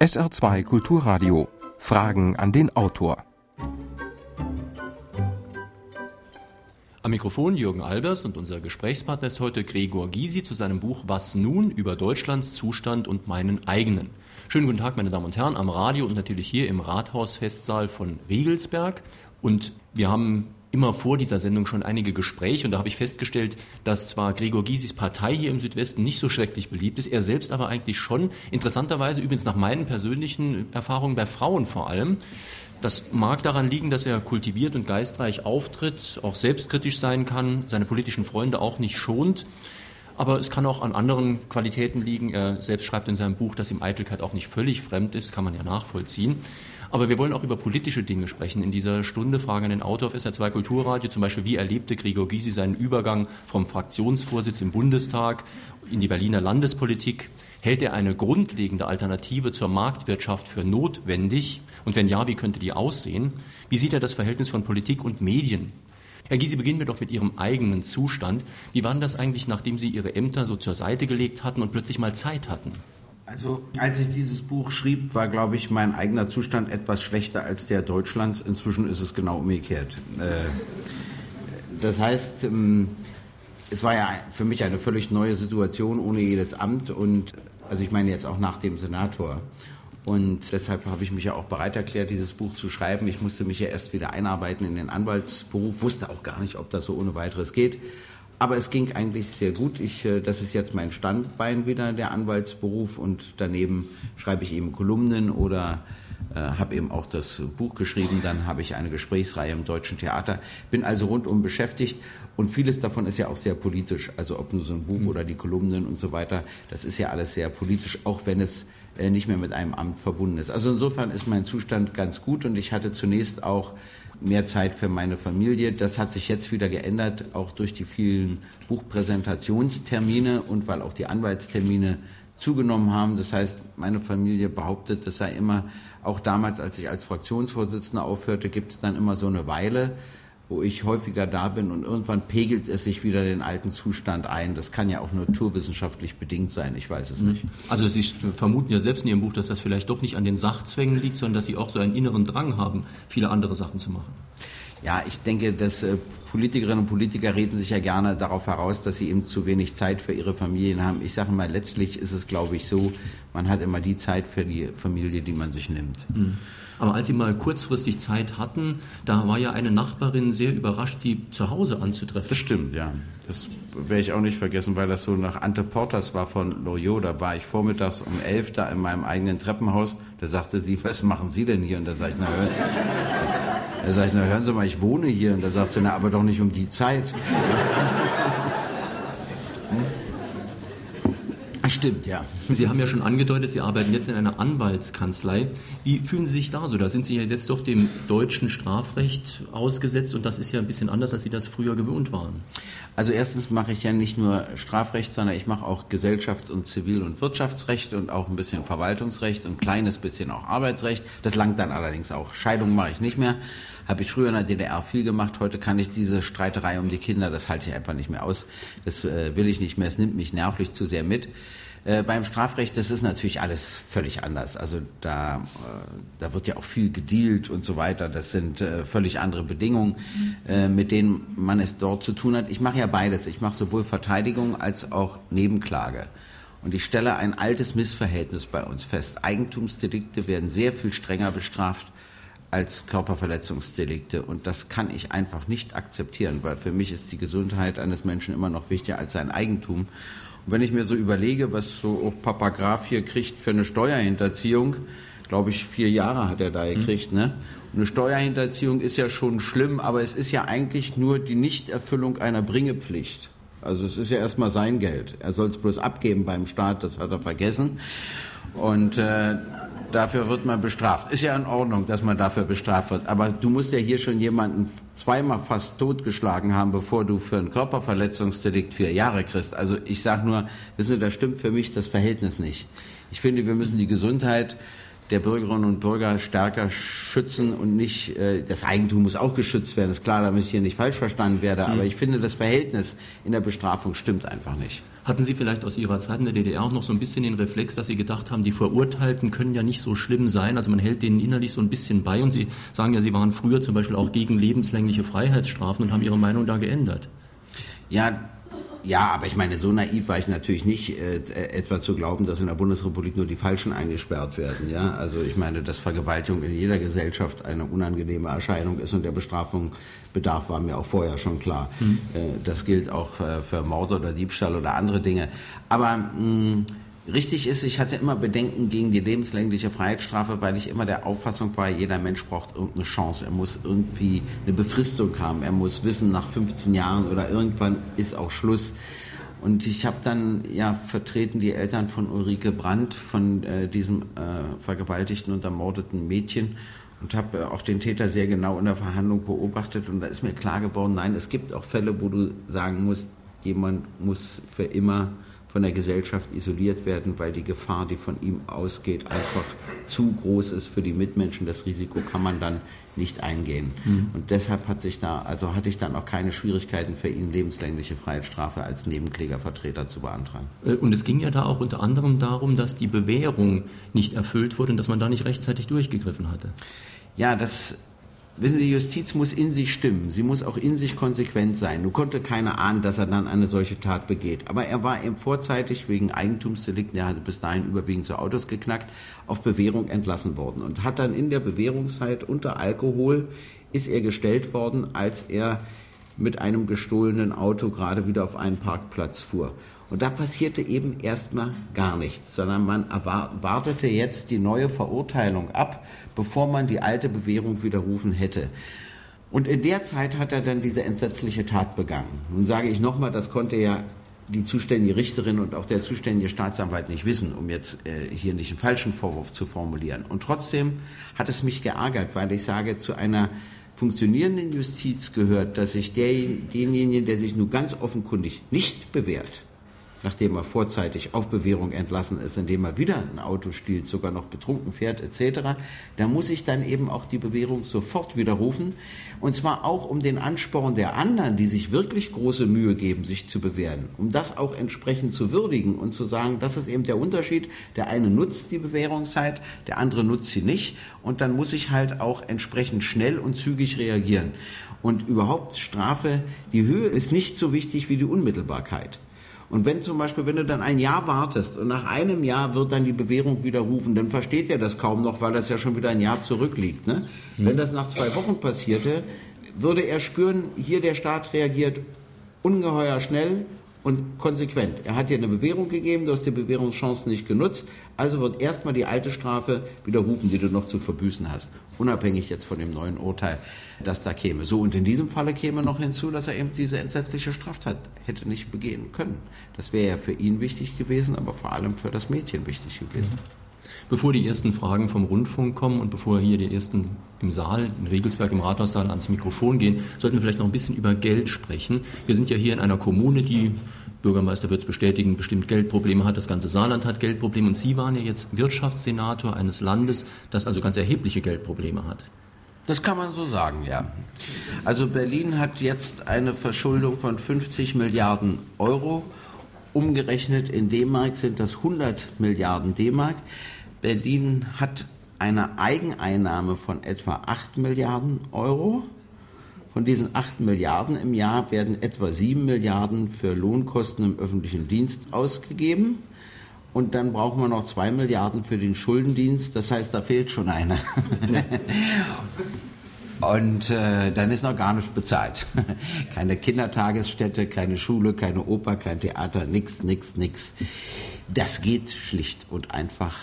SR2 Kulturradio. Fragen an den Autor. Am Mikrofon Jürgen Albers und unser Gesprächspartner ist heute Gregor Gysi zu seinem Buch Was nun über Deutschlands Zustand und meinen eigenen. Schönen guten Tag, meine Damen und Herren, am Radio und natürlich hier im Rathausfestsaal von Riegelsberg. Und wir haben immer vor dieser Sendung schon einige Gespräche und da habe ich festgestellt, dass zwar Gregor Gysis Partei hier im Südwesten nicht so schrecklich beliebt ist, er selbst aber eigentlich schon, interessanterweise übrigens nach meinen persönlichen Erfahrungen bei Frauen vor allem. Das mag daran liegen, dass er kultiviert und geistreich auftritt, auch selbstkritisch sein kann, seine politischen Freunde auch nicht schont. Aber es kann auch an anderen Qualitäten liegen. Er selbst schreibt in seinem Buch, dass ihm Eitelkeit auch nicht völlig fremd ist, kann man ja nachvollziehen. Aber wir wollen auch über politische Dinge sprechen. In dieser Stunde Frage an den Autor auf SR2 Kulturradio, zum Beispiel, wie erlebte Gregor Gysi seinen Übergang vom Fraktionsvorsitz im Bundestag in die Berliner Landespolitik? Hält er eine grundlegende Alternative zur Marktwirtschaft für notwendig? Und wenn ja, wie könnte die aussehen? Wie sieht er das Verhältnis von Politik und Medien? Herr Gysi, beginnen wir doch mit Ihrem eigenen Zustand. Wie war denn das eigentlich, nachdem Sie Ihre Ämter so zur Seite gelegt hatten und plötzlich mal Zeit hatten? Also als ich dieses Buch schrieb, war, glaube ich, mein eigener Zustand etwas schlechter als der Deutschlands. Inzwischen ist es genau umgekehrt. Äh, das heißt, ähm, es war ja für mich eine völlig neue Situation ohne jedes Amt und also ich meine jetzt auch nach dem Senator. Und deshalb habe ich mich ja auch bereit erklärt, dieses Buch zu schreiben. Ich musste mich ja erst wieder einarbeiten in den Anwaltsberuf, wusste auch gar nicht, ob das so ohne weiteres geht. Aber es ging eigentlich sehr gut. Ich, äh, das ist jetzt mein Standbein wieder, der Anwaltsberuf. Und daneben schreibe ich eben Kolumnen oder äh, habe eben auch das Buch geschrieben. Dann habe ich eine Gesprächsreihe im Deutschen Theater. Bin also rundum beschäftigt. Und vieles davon ist ja auch sehr politisch. Also ob nur so ein Buch mhm. oder die Kolumnen und so weiter. Das ist ja alles sehr politisch, auch wenn es äh, nicht mehr mit einem Amt verbunden ist. Also insofern ist mein Zustand ganz gut und ich hatte zunächst auch mehr Zeit für meine Familie. Das hat sich jetzt wieder geändert, auch durch die vielen Buchpräsentationstermine und weil auch die Anwaltstermine zugenommen haben. Das heißt, meine Familie behauptet, das sei immer, auch damals, als ich als Fraktionsvorsitzender aufhörte, gibt es dann immer so eine Weile, wo ich häufiger da bin und irgendwann pegelt es sich wieder den alten Zustand ein. Das kann ja auch naturwissenschaftlich bedingt sein, ich weiß es mhm. nicht. Also Sie vermuten ja selbst in Ihrem Buch, dass das vielleicht doch nicht an den Sachzwängen liegt, sondern dass Sie auch so einen inneren Drang haben, viele andere Sachen zu machen. Ja, ich denke, dass äh, Politikerinnen und Politiker reden sich ja gerne darauf heraus, dass sie eben zu wenig Zeit für ihre Familien haben. Ich sage mal, letztlich ist es, glaube ich, so, man hat immer die Zeit für die Familie, die man sich nimmt. Mhm. Aber als Sie mal kurzfristig Zeit hatten, da war ja eine Nachbarin sehr überrascht, Sie zu Hause anzutreffen. Das stimmt, ja. Das werde ich auch nicht vergessen, weil das so nach Ante Portas war von Loriot. Da war ich vormittags um elf da in meinem eigenen Treppenhaus. Da sagte sie, was machen Sie denn hier? Und da sage ich, na, hören, da sag ich, na hören Sie mal, ich wohne hier. Und da sagt sie, na, aber doch nicht um die Zeit. Stimmt, ja. Sie haben ja schon angedeutet, Sie arbeiten jetzt in einer Anwaltskanzlei. Wie fühlen Sie sich da so? Da sind Sie ja jetzt doch dem deutschen Strafrecht ausgesetzt und das ist ja ein bisschen anders, als Sie das früher gewohnt waren. Also erstens mache ich ja nicht nur Strafrecht, sondern ich mache auch Gesellschafts- und Zivil- und Wirtschaftsrecht und auch ein bisschen Verwaltungsrecht und ein kleines bisschen auch Arbeitsrecht. Das langt dann allerdings auch. Scheidung mache ich nicht mehr. Habe ich früher in der DDR viel gemacht. Heute kann ich diese Streiterei um die Kinder, das halte ich einfach nicht mehr aus. Das äh, will ich nicht mehr. Es nimmt mich nervlich zu sehr mit. Äh, beim Strafrecht, das ist natürlich alles völlig anders. Also da, äh, da wird ja auch viel gedealt und so weiter. Das sind äh, völlig andere Bedingungen, äh, mit denen man es dort zu tun hat. Ich mache ja beides. Ich mache sowohl Verteidigung als auch Nebenklage. Und ich stelle ein altes Missverhältnis bei uns fest. Eigentumsdelikte werden sehr viel strenger bestraft als Körperverletzungsdelikte. Und das kann ich einfach nicht akzeptieren, weil für mich ist die Gesundheit eines Menschen immer noch wichtiger als sein Eigentum. Und wenn ich mir so überlege, was so auch Papa Graf hier kriegt für eine Steuerhinterziehung, glaube ich, vier Jahre hat er da mhm. gekriegt, ne? Und eine Steuerhinterziehung ist ja schon schlimm, aber es ist ja eigentlich nur die Nichterfüllung einer Bringepflicht. Also es ist ja erstmal sein Geld. Er soll es bloß abgeben beim Staat, das hat er vergessen. Und äh, dafür wird man bestraft. Ist ja in Ordnung, dass man dafür bestraft wird. Aber du musst ja hier schon jemanden zweimal fast totgeschlagen haben, bevor du für ein Körperverletzungsdelikt vier Jahre kriegst. Also ich sage nur, wissen Sie, da stimmt für mich das Verhältnis nicht. Ich finde, wir müssen die Gesundheit der Bürgerinnen und Bürger stärker schützen und nicht, äh, das Eigentum muss auch geschützt werden, ist klar, damit ich hier nicht falsch verstanden werde, mhm. aber ich finde, das Verhältnis in der Bestrafung stimmt einfach nicht. Hatten Sie vielleicht aus Ihrer Zeit in der DDR auch noch so ein bisschen den Reflex, dass Sie gedacht haben, die Verurteilten können ja nicht so schlimm sein, also man hält denen innerlich so ein bisschen bei und Sie sagen ja, Sie waren früher zum Beispiel auch gegen lebenslängliche Freiheitsstrafen und haben Ihre Meinung da geändert. Ja, ja, aber ich meine, so naiv war ich natürlich nicht, äh, etwa zu glauben, dass in der Bundesrepublik nur die Falschen eingesperrt werden. Ja, also ich meine, dass Vergewaltigung in jeder Gesellschaft eine unangenehme Erscheinung ist und der Bestrafung bedarf, war mir auch vorher schon klar. Mhm. Äh, das gilt auch äh, für Mord oder Diebstahl oder andere Dinge. Aber mh, mm, Richtig ist, ich hatte immer Bedenken gegen die lebenslängliche Freiheitsstrafe, weil ich immer der Auffassung war, jeder Mensch braucht irgendeine Chance. Er muss irgendwie eine Befristung haben. Er muss wissen, nach 15 Jahren oder irgendwann ist auch Schluss. Und ich habe dann ja vertreten die Eltern von Ulrike Brandt, von äh, diesem äh, vergewaltigten und ermordeten Mädchen und habe äh, auch den Täter sehr genau in der Verhandlung beobachtet. Und da ist mir klar geworden, nein, es gibt auch Fälle, wo du sagen musst, jemand muss für immer von der Gesellschaft isoliert werden, weil die Gefahr, die von ihm ausgeht, einfach zu groß ist für die Mitmenschen. Das Risiko kann man dann nicht eingehen. Mhm. Und deshalb hat sich da, also hatte ich dann auch keine Schwierigkeiten für ihn, lebenslängliche Freiheitsstrafe als Nebenklägervertreter zu beantragen. Äh, und es ging ja da auch unter anderem darum, dass die Bewährung nicht erfüllt wurde und dass man da nicht rechtzeitig durchgegriffen hatte. Ja, das Wissen Sie, Justiz muss in sich stimmen. Sie muss auch in sich konsequent sein. Nun konnte keiner ahnen, dass er dann eine solche Tat begeht. Aber er war eben vorzeitig wegen Eigentumsdelikten, er hatte bis dahin überwiegend so Autos geknackt, auf Bewährung entlassen worden und hat dann in der Bewährungszeit unter Alkohol ist er gestellt worden, als er mit einem gestohlenen Auto gerade wieder auf einen Parkplatz fuhr. Und da passierte eben erstmal gar nichts, sondern man wartete jetzt die neue Verurteilung ab, bevor man die alte Bewährung widerrufen hätte. Und in der Zeit hat er dann diese entsetzliche Tat begangen. Nun sage ich nochmal, das konnte ja die zuständige Richterin und auch der zuständige Staatsanwalt nicht wissen, um jetzt äh, hier nicht einen falschen Vorwurf zu formulieren. Und trotzdem hat es mich geärgert, weil ich sage, zu einer funktionierenden Justiz gehört, dass sich der, denjenigen, der sich nun ganz offenkundig nicht bewährt, nachdem er vorzeitig auf Bewährung entlassen ist, indem er wieder ein Auto stiehlt, sogar noch betrunken fährt etc., da muss ich dann eben auch die Bewährung sofort widerrufen. Und zwar auch um den Ansporn der anderen, die sich wirklich große Mühe geben, sich zu bewähren, um das auch entsprechend zu würdigen und zu sagen, das ist eben der Unterschied. Der eine nutzt die Bewährungszeit, der andere nutzt sie nicht. Und dann muss ich halt auch entsprechend schnell und zügig reagieren. Und überhaupt Strafe, die Höhe ist nicht so wichtig wie die Unmittelbarkeit. Und wenn zum Beispiel, wenn du dann ein Jahr wartest und nach einem Jahr wird dann die Bewährung widerrufen, dann versteht er das kaum noch, weil das ja schon wieder ein Jahr zurückliegt. Ne? Mhm. Wenn das nach zwei Wochen passierte, würde er spüren, hier der Staat reagiert ungeheuer schnell und konsequent. Er hat dir eine Bewährung gegeben, du hast die Bewährungschance nicht genutzt, also wird erstmal die alte Strafe widerrufen, die du noch zu verbüßen hast, unabhängig jetzt von dem neuen Urteil, das da käme. So, und in diesem Falle käme noch hinzu, dass er eben diese entsetzliche Straftat hätte nicht begehen können. Das wäre ja für ihn wichtig gewesen, aber vor allem für das Mädchen wichtig gewesen. Bevor die ersten Fragen vom Rundfunk kommen und bevor hier die ersten im Saal, in Regelsberg im Rathaussaal ans Mikrofon gehen, sollten wir vielleicht noch ein bisschen über Geld sprechen. Wir sind ja hier in einer Kommune, die Bürgermeister wird es bestätigen, bestimmt Geldprobleme hat. Das ganze Saarland hat Geldprobleme. Und Sie waren ja jetzt Wirtschaftssenator eines Landes, das also ganz erhebliche Geldprobleme hat. Das kann man so sagen, ja. Also Berlin hat jetzt eine Verschuldung von 50 Milliarden Euro. Umgerechnet in D-Mark sind das 100 Milliarden D-Mark. Berlin hat eine Eigeneinnahme von etwa 8 Milliarden Euro. Von diesen 8 Milliarden im Jahr werden etwa 7 Milliarden für Lohnkosten im öffentlichen Dienst ausgegeben. Und dann brauchen wir noch 2 Milliarden für den Schuldendienst. Das heißt, da fehlt schon einer. Und äh, dann ist noch gar nichts bezahlt. keine Kindertagesstätte, keine Schule, keine Oper, kein Theater, nix, nix, nix. Das geht schlicht und einfach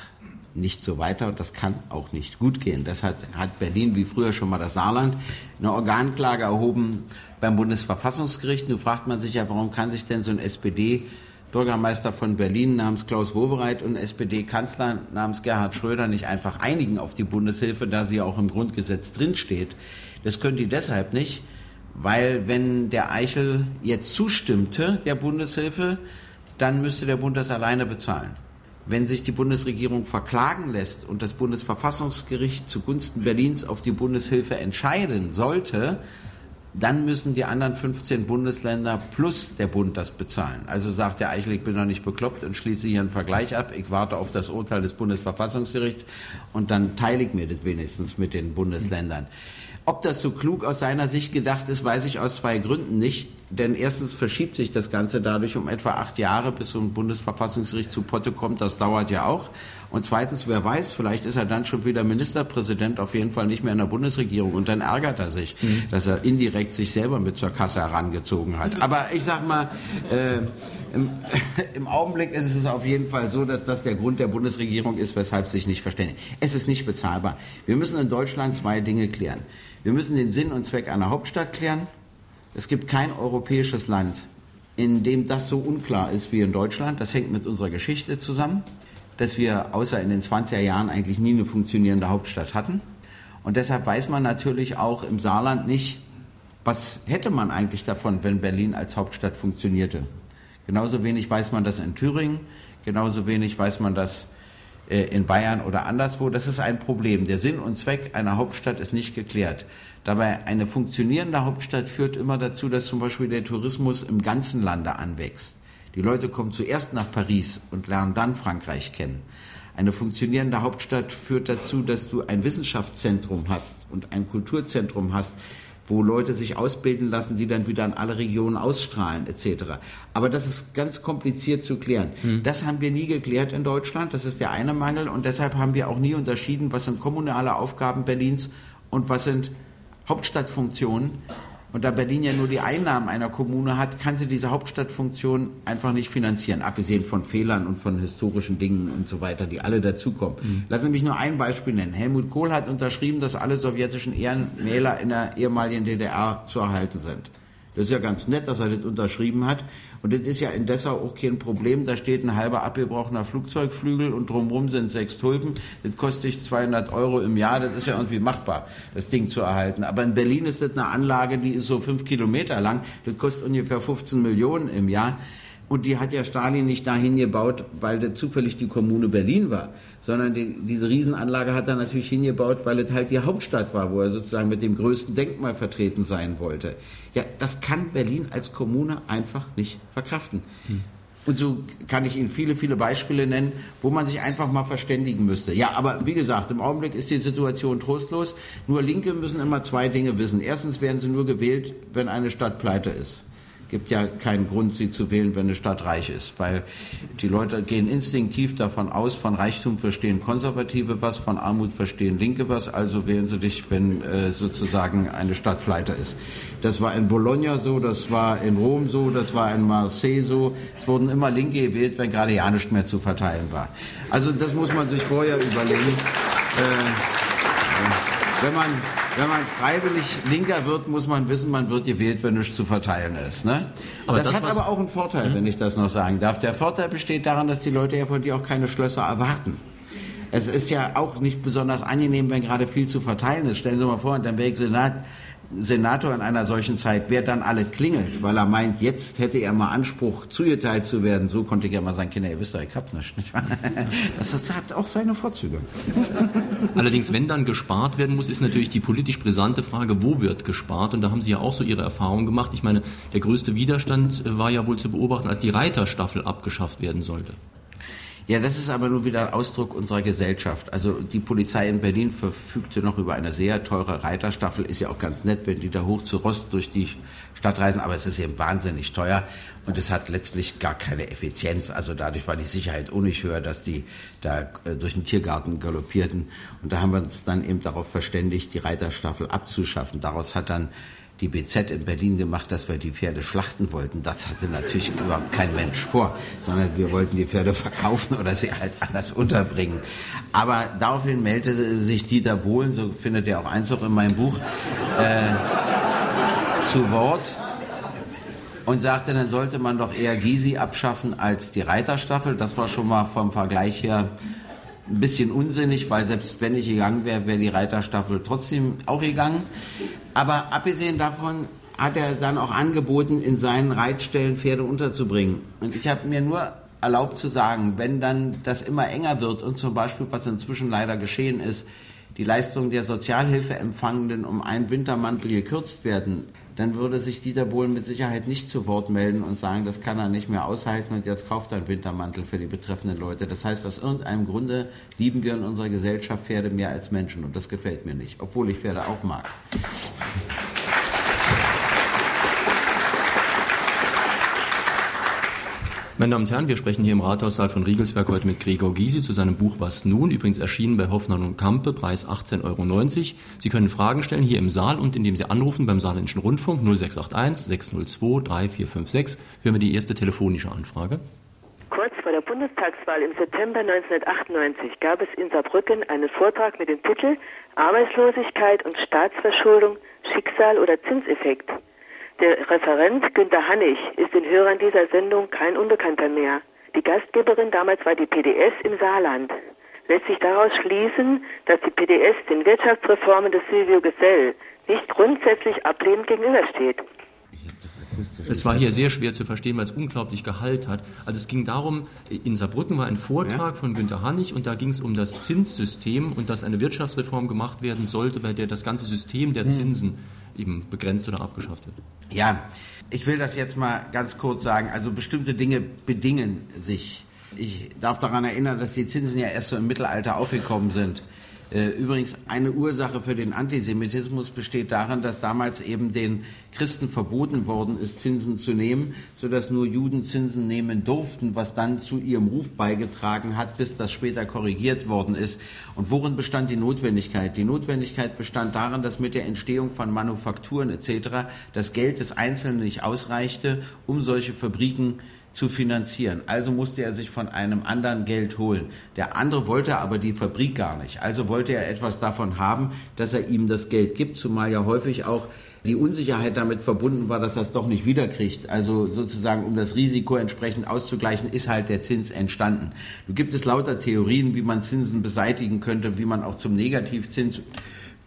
nicht so weiter und das kann auch nicht gut gehen. Deshalb hat Berlin, wie früher schon mal das Saarland, eine Organklage erhoben beim Bundesverfassungsgericht. Nun fragt man sich ja, warum kann sich denn so ein SPD Bürgermeister von Berlin namens Klaus Wowereit und SPD-Kanzler namens Gerhard Schröder nicht einfach einigen auf die Bundeshilfe, da sie auch im Grundgesetz drinsteht. Das können die deshalb nicht, weil wenn der Eichel jetzt zustimmte der Bundeshilfe, dann müsste der Bund das alleine bezahlen. Wenn sich die Bundesregierung verklagen lässt und das Bundesverfassungsgericht zugunsten Berlins auf die Bundeshilfe entscheiden sollte, dann müssen die anderen 15 Bundesländer plus der Bund das bezahlen. Also sagt der Eichel, ich bin noch nicht bekloppt und schließe hier einen Vergleich ab. Ich warte auf das Urteil des Bundesverfassungsgerichts und dann teile ich mir das wenigstens mit den Bundesländern. Ob das so klug aus seiner Sicht gedacht ist, weiß ich aus zwei Gründen nicht. Denn erstens verschiebt sich das Ganze dadurch um etwa acht Jahre, bis so ein Bundesverfassungsgericht zu Potte kommt. Das dauert ja auch. Und zweitens, wer weiß, vielleicht ist er dann schon wieder Ministerpräsident, auf jeden Fall nicht mehr in der Bundesregierung. Und dann ärgert er sich, mhm. dass er indirekt sich selber mit zur Kasse herangezogen hat. Aber ich sag mal, äh, im, im, Augenblick ist es auf jeden Fall so, dass das der Grund der Bundesregierung ist, weshalb sich nicht verständigt. Es ist nicht bezahlbar. Wir müssen in Deutschland zwei Dinge klären. Wir müssen den Sinn und Zweck einer Hauptstadt klären. Es gibt kein europäisches Land, in dem das so unklar ist wie in Deutschland. Das hängt mit unserer Geschichte zusammen dass wir außer in den 20er Jahren eigentlich nie eine funktionierende Hauptstadt hatten. Und deshalb weiß man natürlich auch im Saarland nicht, was hätte man eigentlich davon, wenn Berlin als Hauptstadt funktionierte. Genauso wenig weiß man das in Thüringen, genauso wenig weiß man das in Bayern oder anderswo. Das ist ein Problem. Der Sinn und Zweck einer Hauptstadt ist nicht geklärt. Dabei eine funktionierende Hauptstadt führt immer dazu, dass zum Beispiel der Tourismus im ganzen Lande anwächst. Die Leute kommen zuerst nach Paris und lernen dann Frankreich kennen. Eine funktionierende Hauptstadt führt dazu, dass du ein Wissenschaftszentrum hast und ein Kulturzentrum hast, wo Leute sich ausbilden lassen, die dann wieder in alle Regionen ausstrahlen etc. Aber das ist ganz kompliziert zu klären. Hm. Das haben wir nie geklärt in Deutschland. Das ist der eine Mangel und deshalb haben wir auch nie unterschieden, was sind kommunale Aufgaben Berlins und was sind Hauptstadtfunktionen. Und da Berlin ja nur die Einnahmen einer Kommune hat, kann sie diese Hauptstadtfunktion einfach nicht finanzieren, abgesehen von Fehlern und von historischen Dingen und so weiter, die alle dazukommen. Mhm. Lassen Sie mich nur ein Beispiel nennen. Helmut Kohl hat unterschrieben, dass alle sowjetischen Ehrenmäler in der ehemaligen DDR zu erhalten sind. Das ist ja ganz nett, dass er das unterschrieben hat. Und das ist ja in Dessau auch kein Problem. Da steht ein halber abgebrochener Flugzeugflügel und drumherum sind sechs Tulpen. Das kostet 200 Euro im Jahr. Das ist ja irgendwie machbar, das Ding zu erhalten. Aber in Berlin ist das eine Anlage, die ist so fünf Kilometer lang. Das kostet ungefähr 15 Millionen im Jahr. Und die hat ja Stalin nicht dahin gebaut, weil das zufällig die Kommune Berlin war, sondern die, diese Riesenanlage hat er natürlich hingebaut, weil es halt die Hauptstadt war, wo er sozusagen mit dem größten Denkmal vertreten sein wollte. Ja, das kann Berlin als Kommune einfach nicht verkraften. Hm. Und so kann ich Ihnen viele, viele Beispiele nennen, wo man sich einfach mal verständigen müsste. Ja, aber wie gesagt, im Augenblick ist die Situation trostlos. Nur Linke müssen immer zwei Dinge wissen. Erstens werden sie nur gewählt, wenn eine Stadt pleite ist gibt ja keinen Grund, sie zu wählen, wenn eine Stadt reich ist, weil die Leute gehen instinktiv davon aus, von Reichtum verstehen Konservative was, von Armut verstehen Linke was, also wählen sie dich, wenn äh, sozusagen eine Stadt pleite ist. Das war in Bologna so, das war in Rom so, das war in Marseille so. Es wurden immer Linke gewählt, wenn gerade ja nichts mehr zu verteilen war. Also das muss man sich vorher überlegen. Äh, wenn man, wenn man freiwillig Linker wird, muss man wissen, man wird gewählt, wenn nichts zu verteilen ist. Ne? Aber das, das hat aber auch einen Vorteil, mhm. wenn ich das noch sagen darf. Der Vorteil besteht daran, dass die Leute ja von dir auch keine Schlösser erwarten. Es ist ja auch nicht besonders angenehm, wenn gerade viel zu verteilen ist. Stellen Sie mal vor, dann wäre ich Senat, Senator in einer solchen Zeit, wer dann alle klingelt, weil er meint, jetzt hätte er mal Anspruch, zugeteilt zu werden. So konnte ich ja mal sagen, Kinder, ihr wisst ja, ich hab nicht. nicht das, das hat auch seine Vorzüge. Allerdings, wenn dann gespart werden muss, ist natürlich die politisch brisante Frage, wo wird gespart? Und da haben Sie ja auch so Ihre Erfahrungen gemacht. Ich meine, der größte Widerstand war ja wohl zu beobachten, als die Reiterstaffel abgeschafft werden sollte. Ja, das ist aber nur wieder ein Ausdruck unserer Gesellschaft. Also die Polizei in Berlin verfügte noch über eine sehr teure Reiterstaffel. Ist ja auch ganz nett, wenn die da hoch zu Rost durch die Stadt reisen, aber es ist eben wahnsinnig teuer und es hat letztlich gar keine Effizienz. Also dadurch war die Sicherheit auch nicht höher, dass die da äh, durch den Tiergarten galoppierten. Und da haben wir uns dann eben darauf verständigt, die Reiterstaffel abzuschaffen. Daraus hat dann die BZ in Berlin gemacht, dass wir die Pferde schlachten wollten. Das hatte natürlich überhaupt kein Mensch vor, sondern wir wollten die Pferde verkaufen oder sie halt anders unterbringen. Aber daraufhin meldete sich Dieter Bohlen, so findet er auch Einzug in meinem Buch, äh, zu Wort und sagte, dann sollte man doch eher Gysi abschaffen als die Reiterstaffel. Das war schon mal vom Vergleich her ein bisschen unsinnig, weil selbst wenn ich gegangen wäre, wäre die Reiterstaffel trotzdem auch gegangen. Aber abgesehen davon hat er dann auch angeboten, in seinen Reitstellen Pferde unterzubringen. Und ich habe mir nur erlaubt zu sagen, wenn dann das immer enger wird und zum Beispiel, was inzwischen leider geschehen ist, die Leistungen der Sozialhilfeempfangenden um einen Wintermantel gekürzt werden, dann würde sich Dieter Bohlen mit Sicherheit nicht zu Wort melden und sagen, das kann er nicht mehr aushalten und jetzt kauft er einen Wintermantel für die betreffenden Leute. Das heißt, aus irgendeinem Grunde lieben wir in unserer Gesellschaft Pferde mehr als Menschen und das gefällt mir nicht, obwohl ich Pferde auch mag. Meine Damen und Herren, wir sprechen hier im Rathaussaal von Riegelsberg heute mit Gregor Gysi zu seinem Buch Was nun? Übrigens erschienen bei Hoffmann und Kampe, Preis 18,90 Euro. Sie können Fragen stellen hier im Saal und indem Sie anrufen beim Saarländischen Rundfunk 0681 602 3456 hören wir die erste telefonische Anfrage. Kurz vor der Bundestagswahl im September 1998 gab es in Saarbrücken einen Vortrag mit dem Titel Arbeitslosigkeit und Staatsverschuldung, Schicksal oder Zinseffekt. Der Referent Günter Hannig ist den Hörern dieser Sendung kein Unbekannter mehr. Die Gastgeberin damals war die PDS im Saarland. Lässt sich daraus schließen, dass die PDS den Wirtschaftsreformen des Silvio Gesell nicht grundsätzlich ablehnend gegenübersteht. Es war hier sehr schwer zu verstehen, weil es unglaublich Gehalt hat. Also es ging darum, in Saarbrücken war ein Vortrag ja. von Günter Hannig und da ging es um das Zinssystem und dass eine Wirtschaftsreform gemacht werden sollte, bei der das ganze System der hm. Zinsen eben begrenzt oder abgeschafft wird. Ja, ich will das jetzt mal ganz kurz sagen. Also bestimmte Dinge bedingen sich. Ich darf daran erinnern, dass die Zinsen ja erst so im Mittelalter aufgekommen sind. Äh, übrigens, eine Ursache für den Antisemitismus besteht darin, dass damals eben den Christen verboten worden ist, Zinsen zu nehmen, sodass nur Juden Zinsen nehmen durften, was dann zu ihrem Ruf beigetragen hat, bis das später korrigiert worden ist. Und worin bestand die Notwendigkeit? Die Notwendigkeit bestand darin, dass mit der Entstehung von Manufakturen etc. das Geld des Einzelnen nicht ausreichte, um solche Fabriken zu finanzieren. Also musste er sich von einem anderen Geld holen. Der andere wollte aber die Fabrik gar nicht. Also wollte er etwas davon haben, dass er ihm das Geld gibt, zumal ja häufig auch die Unsicherheit damit verbunden war, dass er es doch nicht wiederkriegt. Also sozusagen, um das Risiko entsprechend auszugleichen, ist halt der Zins entstanden. Nun gibt es lauter Theorien, wie man Zinsen beseitigen könnte, wie man auch zum Negativzins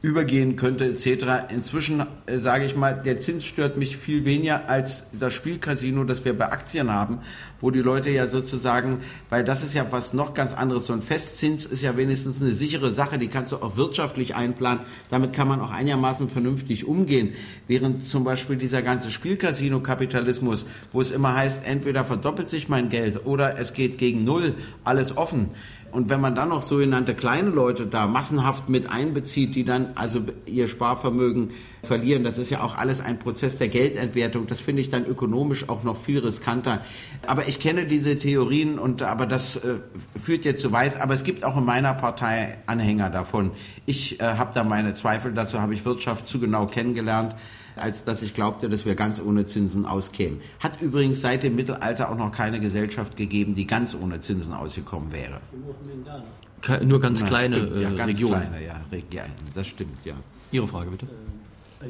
übergehen könnte etc. Inzwischen äh, sage ich mal, der Zins stört mich viel weniger als das Spielcasino, das wir bei Aktien haben, wo die Leute ja sozusagen, weil das ist ja was noch ganz anderes, so ein Festzins ist ja wenigstens eine sichere Sache, die kannst du auch wirtschaftlich einplanen, damit kann man auch einigermaßen vernünftig umgehen, während zum Beispiel dieser ganze Spielcasino-Kapitalismus, wo es immer heißt, entweder verdoppelt sich mein Geld oder es geht gegen Null, alles offen, und wenn man dann noch sogenannte kleine Leute da massenhaft mit einbezieht, die dann also ihr Sparvermögen verlieren, das ist ja auch alles ein Prozess der Geldentwertung. Das finde ich dann ökonomisch auch noch viel riskanter. Aber ich kenne diese Theorien und aber das äh, führt jetzt zu weiß. Aber es gibt auch in meiner Partei Anhänger davon. Ich äh, habe da meine Zweifel. Dazu habe ich Wirtschaft zu genau kennengelernt als dass ich glaubte, dass wir ganz ohne Zinsen auskämen. Hat übrigens seit dem Mittelalter auch noch keine Gesellschaft gegeben, die ganz ohne Zinsen ausgekommen wäre. Nur ganz kleine stimmt, ja, ganz Regionen. Kleine, ja, ja, das stimmt, ja. Ihre Frage bitte.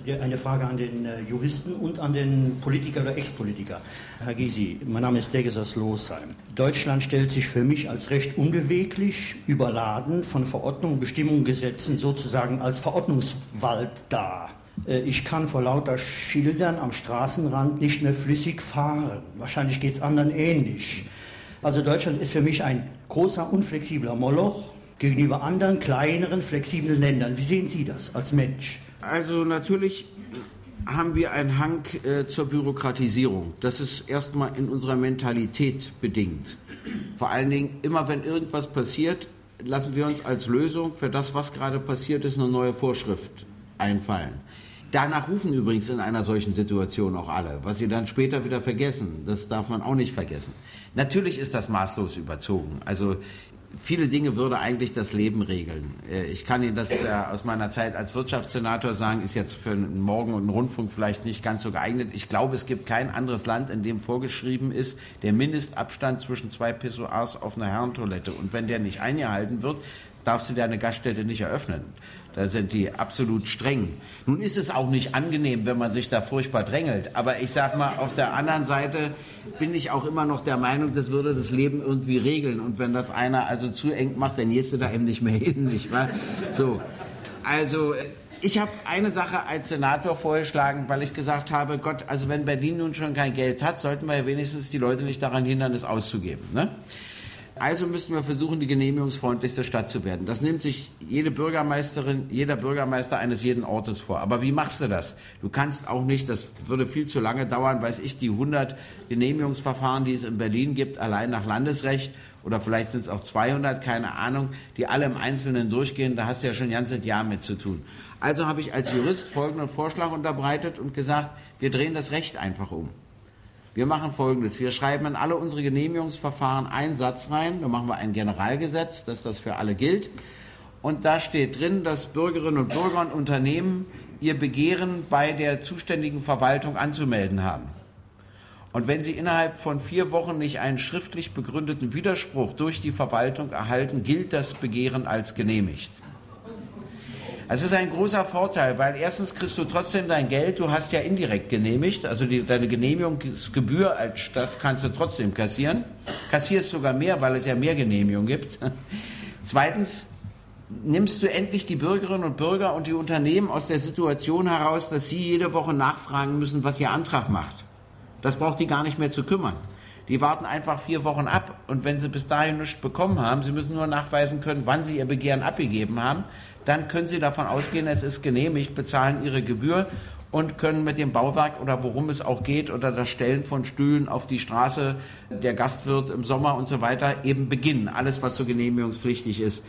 Äh, eine Frage an den äh, Juristen und an den Politiker oder Ex-Politiker. Herr Gysi, mein Name ist Deges aus Losheim. Deutschland stellt sich für mich als recht unbeweglich, überladen von Verordnungen, Bestimmungen, Gesetzen sozusagen als Verordnungswald dar. Äh, ich kann vor lauter Schildern am Straßenrand nicht mehr flüssig fahren. Wahrscheinlich geht es anderen ähnlich. Also Deutschland ist für mich ein großer, unflexibler Moloch gegenüber anderen, kleineren, flexiblen Ländern. Wie sehen Sie das als Mensch? Also natürlich haben wir einen Hang äh, zur Bürokratisierung. Das ist erstmal in unserer Mentalität bedingt. Vor allen Dingen, immer wenn irgendwas passiert, lassen wir uns als Lösung für das, was gerade passiert ist, eine neue Vorschrift einfallen. Danach rufen übrigens in einer solchen Situation auch alle, was sie dann später wieder vergessen. Das darf man auch nicht vergessen. Natürlich ist das maßlos überzogen. Also viele Dinge würde eigentlich das Leben regeln. Äh, ich kann Ihnen das aus meiner Zeit als Wirtschaftssenator sagen, ist jetzt für einen Morgen und einen Rundfunk vielleicht nicht ganz so geeignet. Ich glaube, es gibt kein anderes Land, in dem vorgeschrieben ist, der Mindestabstand zwischen zwei Pissoirs auf einer Herrentoilette. Und wenn der nicht eingehalten wird, darfst du deine Gaststätte nicht eröffnen. Da sind die absolut streng. Nun ist es auch nicht angenehm, wenn man sich da furchtbar drängelt. Aber ich sag mal, auf der anderen Seite bin ich auch immer noch der Meinung, das würde das Leben irgendwie regeln. Und wenn das einer also zu eng macht, dann gehst du da eben nicht mehr hin, nicht wahr? So. Also, Ich habe eine Sache als Senator vorgeschlagen, weil ich gesagt habe, Gott, also wenn Berlin nun schon kein Geld hat, sollten wir ja wenigstens die Leute nicht daran hindern, es auszugeben. Ne? Also müssten wir versuchen, die genehmigungsfreundlichste Stadt zu werden. Das nimmt sich jede Bürgermeisterin, jeder Bürgermeister eines jeden Ortes vor. Aber wie machst du das? Du kannst auch nicht, das würde viel zu lange dauern, weiß ich, die 100 Genehmigungsverfahren, die es in Berlin gibt, allein nach Landesrecht oder vielleicht sind es auch 200, keine Ahnung, die alle im Einzelnen durchgehen, da hast du ja schon ein ganzes Jahr mit zu tun. Also habe ich als Jurist folgenden Vorschlag unterbreitet und gesagt, wir drehen das Recht einfach um. Wir machen Folgendes. Wir schreiben in alle unsere Genehmigungsverfahren einen Satz rein. Da machen wir ein Generalgesetz, dass das für alle gilt. Und da steht drin, dass Bürgerinnen und Bürger und Unternehmen ihr Begehren bei der zuständigen Verwaltung anzumelden haben. Und wenn sie innerhalb von vier Wochen nicht einen schriftlich begründeten Widerspruch durch die Verwaltung erhalten, gilt das Begehren als genehmigt. Es ist ein großer Vorteil, weil erstens kriegst du trotzdem dein Geld, du hast ja indirekt genehmigt, also die, deine Genehmigungsgebühr als Stadt kannst du trotzdem kassieren. Kassierst sogar mehr, weil es ja mehr Genehmigungen gibt. Zweitens nimmst du endlich die Bürgerinnen und Bürger und die Unternehmen aus der Situation heraus, dass sie jede Woche nachfragen müssen, was ihr Antrag macht. Das braucht die gar nicht mehr zu kümmern. Die warten einfach vier Wochen ab und wenn sie bis dahin nichts bekommen haben, sie müssen nur nachweisen können, wann sie ihr Begehren abgegeben haben, dann können Sie davon ausgehen, es ist genehmigt, bezahlen Ihre Gebühr und können mit dem Bauwerk oder worum es auch geht oder das Stellen von Stühlen auf die Straße, der Gastwirt im Sommer und so weiter eben beginnen. Alles, was so genehmigungspflichtig ist.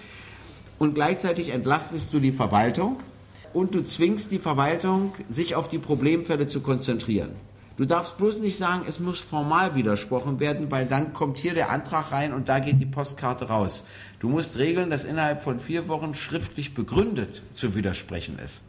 Und gleichzeitig entlastest du die Verwaltung und du zwingst die Verwaltung, sich auf die Problemfälle zu konzentrieren. Du darfst bloß nicht sagen, es muss formal widersprochen werden, weil dann kommt hier der Antrag rein und da geht die Postkarte raus. Du musst regeln, dass innerhalb von vier Wochen schriftlich begründet zu widersprechen ist.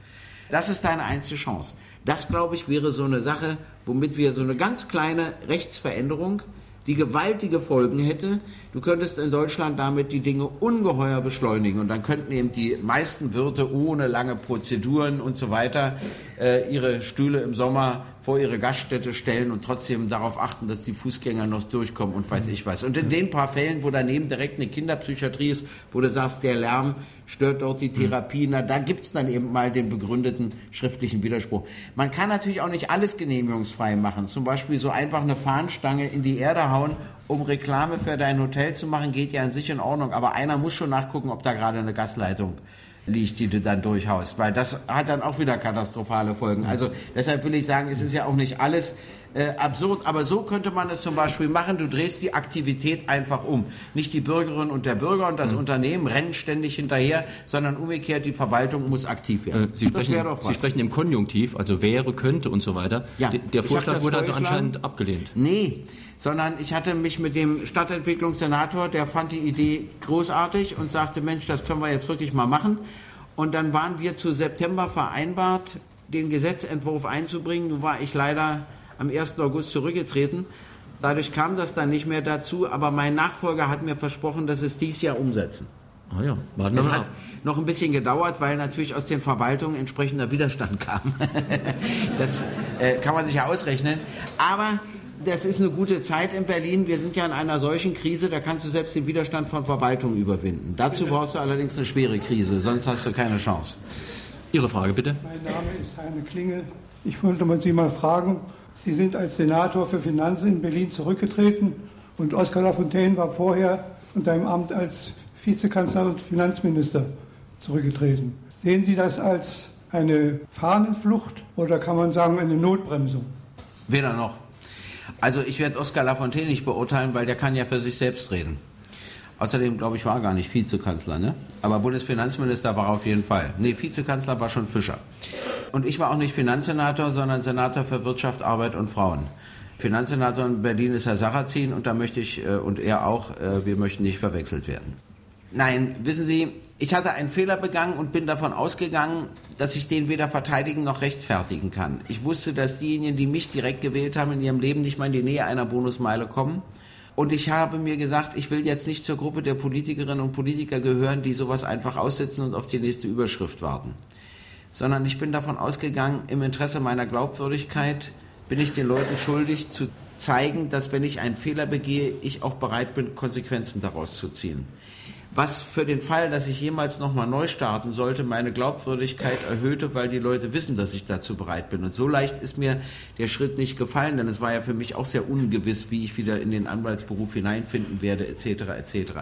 Das ist deine einzige Chance. Das, glaube ich, wäre so eine Sache, womit wir so eine ganz kleine Rechtsveränderung die gewaltige Folgen hätte. Du könntest in Deutschland damit die Dinge ungeheuer beschleunigen und dann könnten eben die meisten Wirte ohne lange Prozeduren und so weiter äh, ihre Stühle im Sommer vor ihre Gaststätte stellen und trotzdem darauf achten, dass die Fußgänger noch durchkommen und weiß ich was. Und in den paar Fällen, wo daneben direkt eine Kinderpsychiatrie ist, wo du sagst, der Lärm stört dort die Therapie, na, da gibt's dann eben mal den begründeten schriftlichen Widerspruch. Man kann natürlich auch nicht alles genehmigungsfrei machen. Zum Beispiel so einfach eine Fahnenstange in die Erde hauen, um Reklame für dein Hotel zu machen, geht ja an sich in Ordnung. Aber einer muss schon nachgucken, ob da gerade eine Gasleitung liegt, die du dann durchhaust, weil das hat dann auch wieder katastrophale Folgen. Also deshalb will ich sagen, es ist ja auch nicht alles äh, absurd, aber so könnte man es zum Beispiel machen, du drehst die Aktivität einfach um. Nicht die Bürgerin und der Bürger und das mhm. Unternehmen rennen ständig hinterher, sondern umgekehrt, die Verwaltung muss aktiv werden. Äh, Sie, sprechen, Sie sprechen im Konjunktiv, also wäre, könnte und so weiter. Ja, der Vorschlag wurde also anscheinend abgelehnt. Nee, sondern ich hatte mich mit dem Stadtentwicklungssenator, der fand die Idee großartig und sagte, Mensch, das können wir jetzt wirklich mal machen. Und dann waren wir zu September vereinbart, den Gesetzentwurf einzubringen. Nun war ich leider am 1. August zurückgetreten. Dadurch kam das dann nicht mehr dazu, aber mein Nachfolger hat mir versprochen, dass es dies Jahr umsetzen. Ah ja, warten wir es mal hat noch ein bisschen gedauert, weil natürlich aus den Verwaltungen entsprechender Widerstand kam. das äh, kann man sich ja ausrechnen. Aber das ist eine gute Zeit in Berlin. Wir sind ja in einer solchen Krise, da kannst du selbst den Widerstand von Verwaltungen überwinden. Dazu brauchst du allerdings eine schwere Krise, sonst hast du keine Chance. Ihre Frage bitte. Mein Name ist Heine Klingel. Ich wollte Sie mal fragen, Sie sind als Senator für Finanzen in Berlin zurückgetreten und Oskar Lafontaine war vorher von seinem Amt als Vizekanzler und Finanzminister zurückgetreten. Sehen Sie das als eine Fahnenflucht oder kann man sagen eine Notbremsung? Weder noch. Also ich werde Oskar Lafontaine nicht beurteilen, weil der kann ja für sich selbst reden. Außerdem, glaube ich, war gar nicht Vizekanzler, ne? Aber Bundesfinanzminister war auf jeden Fall. Nee, Vizekanzler war schon Fischer. Und ich war auch nicht Finanzsenator, sondern Senator für Wirtschaft, Arbeit und Frauen. Finanzsenator in Berlin ist Herr Sarrazin und da möchte ich, äh, und er auch, äh, wir möchten nicht verwechselt werden. Nein, wissen Sie, ich hatte einen Fehler begangen und bin davon ausgegangen, dass ich den weder verteidigen noch rechtfertigen kann. Ich wusste, dass diejenigen, die mich direkt gewählt haben, in ihrem Leben nicht mal in die Nähe einer Bonusmeile kommen. Und ich habe mir gesagt, ich will jetzt nicht zur Gruppe der Politikerinnen und Politiker gehören, die sowas einfach aussitzen und auf die nächste Überschrift warten. Sondern ich bin davon ausgegangen, im Interesse meiner Glaubwürdigkeit bin ich den Leuten schuldig zu zeigen, dass wenn ich einen Fehler begehe, ich auch bereit bin, Konsequenzen daraus zu ziehen. Was für den Fall, dass ich jemals nochmal neu starten sollte, meine Glaubwürdigkeit erhöhte, weil die Leute wissen, dass ich dazu bereit bin. Und so leicht ist mir der Schritt nicht gefallen, denn es war ja für mich auch sehr ungewiss, wie ich wieder in den Anwaltsberuf hineinfinden werde, etc. etc.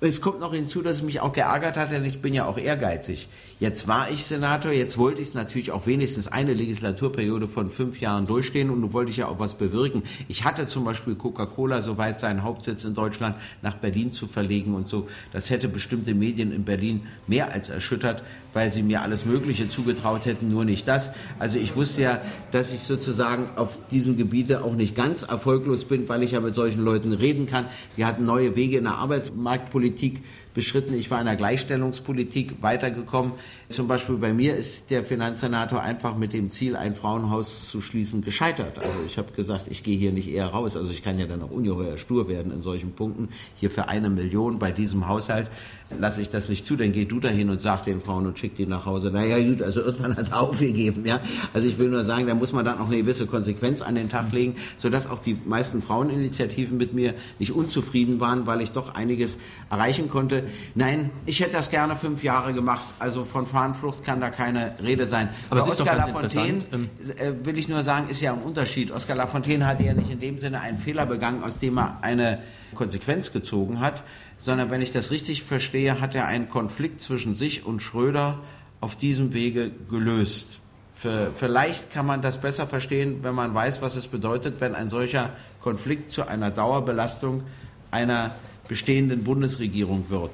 Es kommt noch hinzu, dass es mich auch geärgert hat, denn ich bin ja auch ehrgeizig. Jetzt war ich Senator, jetzt wollte ich es natürlich auch wenigstens eine Legislaturperiode von fünf Jahren durchstehen und nun wollte ich ja auch was bewirken. Ich hatte zum Beispiel Coca-Cola soweit seinen Hauptsitz in Deutschland nach Berlin zu verlegen und so. Das hätte bestimmte Medien in Berlin mehr als erschüttert, weil sie mir alles Mögliche zugetraut hätten, nur nicht das. Also ich wusste ja, dass ich sozusagen auf diesem Gebiete auch nicht ganz erfolglos bin, weil ich ja mit solchen Leuten reden kann. Wir hatten neue Wege in der Arbeitsmarktpolitik beschritten. Ich war in der Gleichstellungspolitik weitergekommen. Zum Beispiel bei mir ist der Finanzsenator einfach mit dem Ziel, ein Frauenhaus zu schließen, gescheitert. Also ich habe gesagt, ich gehe hier nicht eher raus. Also ich kann ja dann auch ungeheuer stur werden in solchen Punkten. Hier für eine Million bei diesem Haushalt lasse ich das nicht zu. Dann geh du dahin und sag den Frauen und schick die nach Hause. Naja, gut, also irgendwann hat er aufgegeben. Ja? Also ich will nur sagen, da muss man dann auch eine gewisse Konsequenz an den Tag legen, sodass auch die meisten Fraueninitiativen mit mir nicht unzufrieden waren, weil ich doch einiges erreichen konnte. Nein, ich hätte das gerne fünf Jahre gemacht. Also von Fahnenflucht kann da keine Rede sein. Aber es ist Oskar doch ganz Lafontaine, ähm, äh, will ich nur sagen, ist ja ein Unterschied. Oskar Lafontaine hatte ja nicht in dem Sinne einen Fehler begangen, aus dem er eine Konsequenz gezogen hat, sondern wenn ich das richtig verstehe, hat er einen Konflikt zwischen sich und Schröder auf diesem Wege gelöst. Für, vielleicht kann man das besser verstehen, wenn man weiß, was es bedeutet, wenn ein solcher Konflikt zu einer Dauerbelastung einer bestehenden Bundesregierung wird.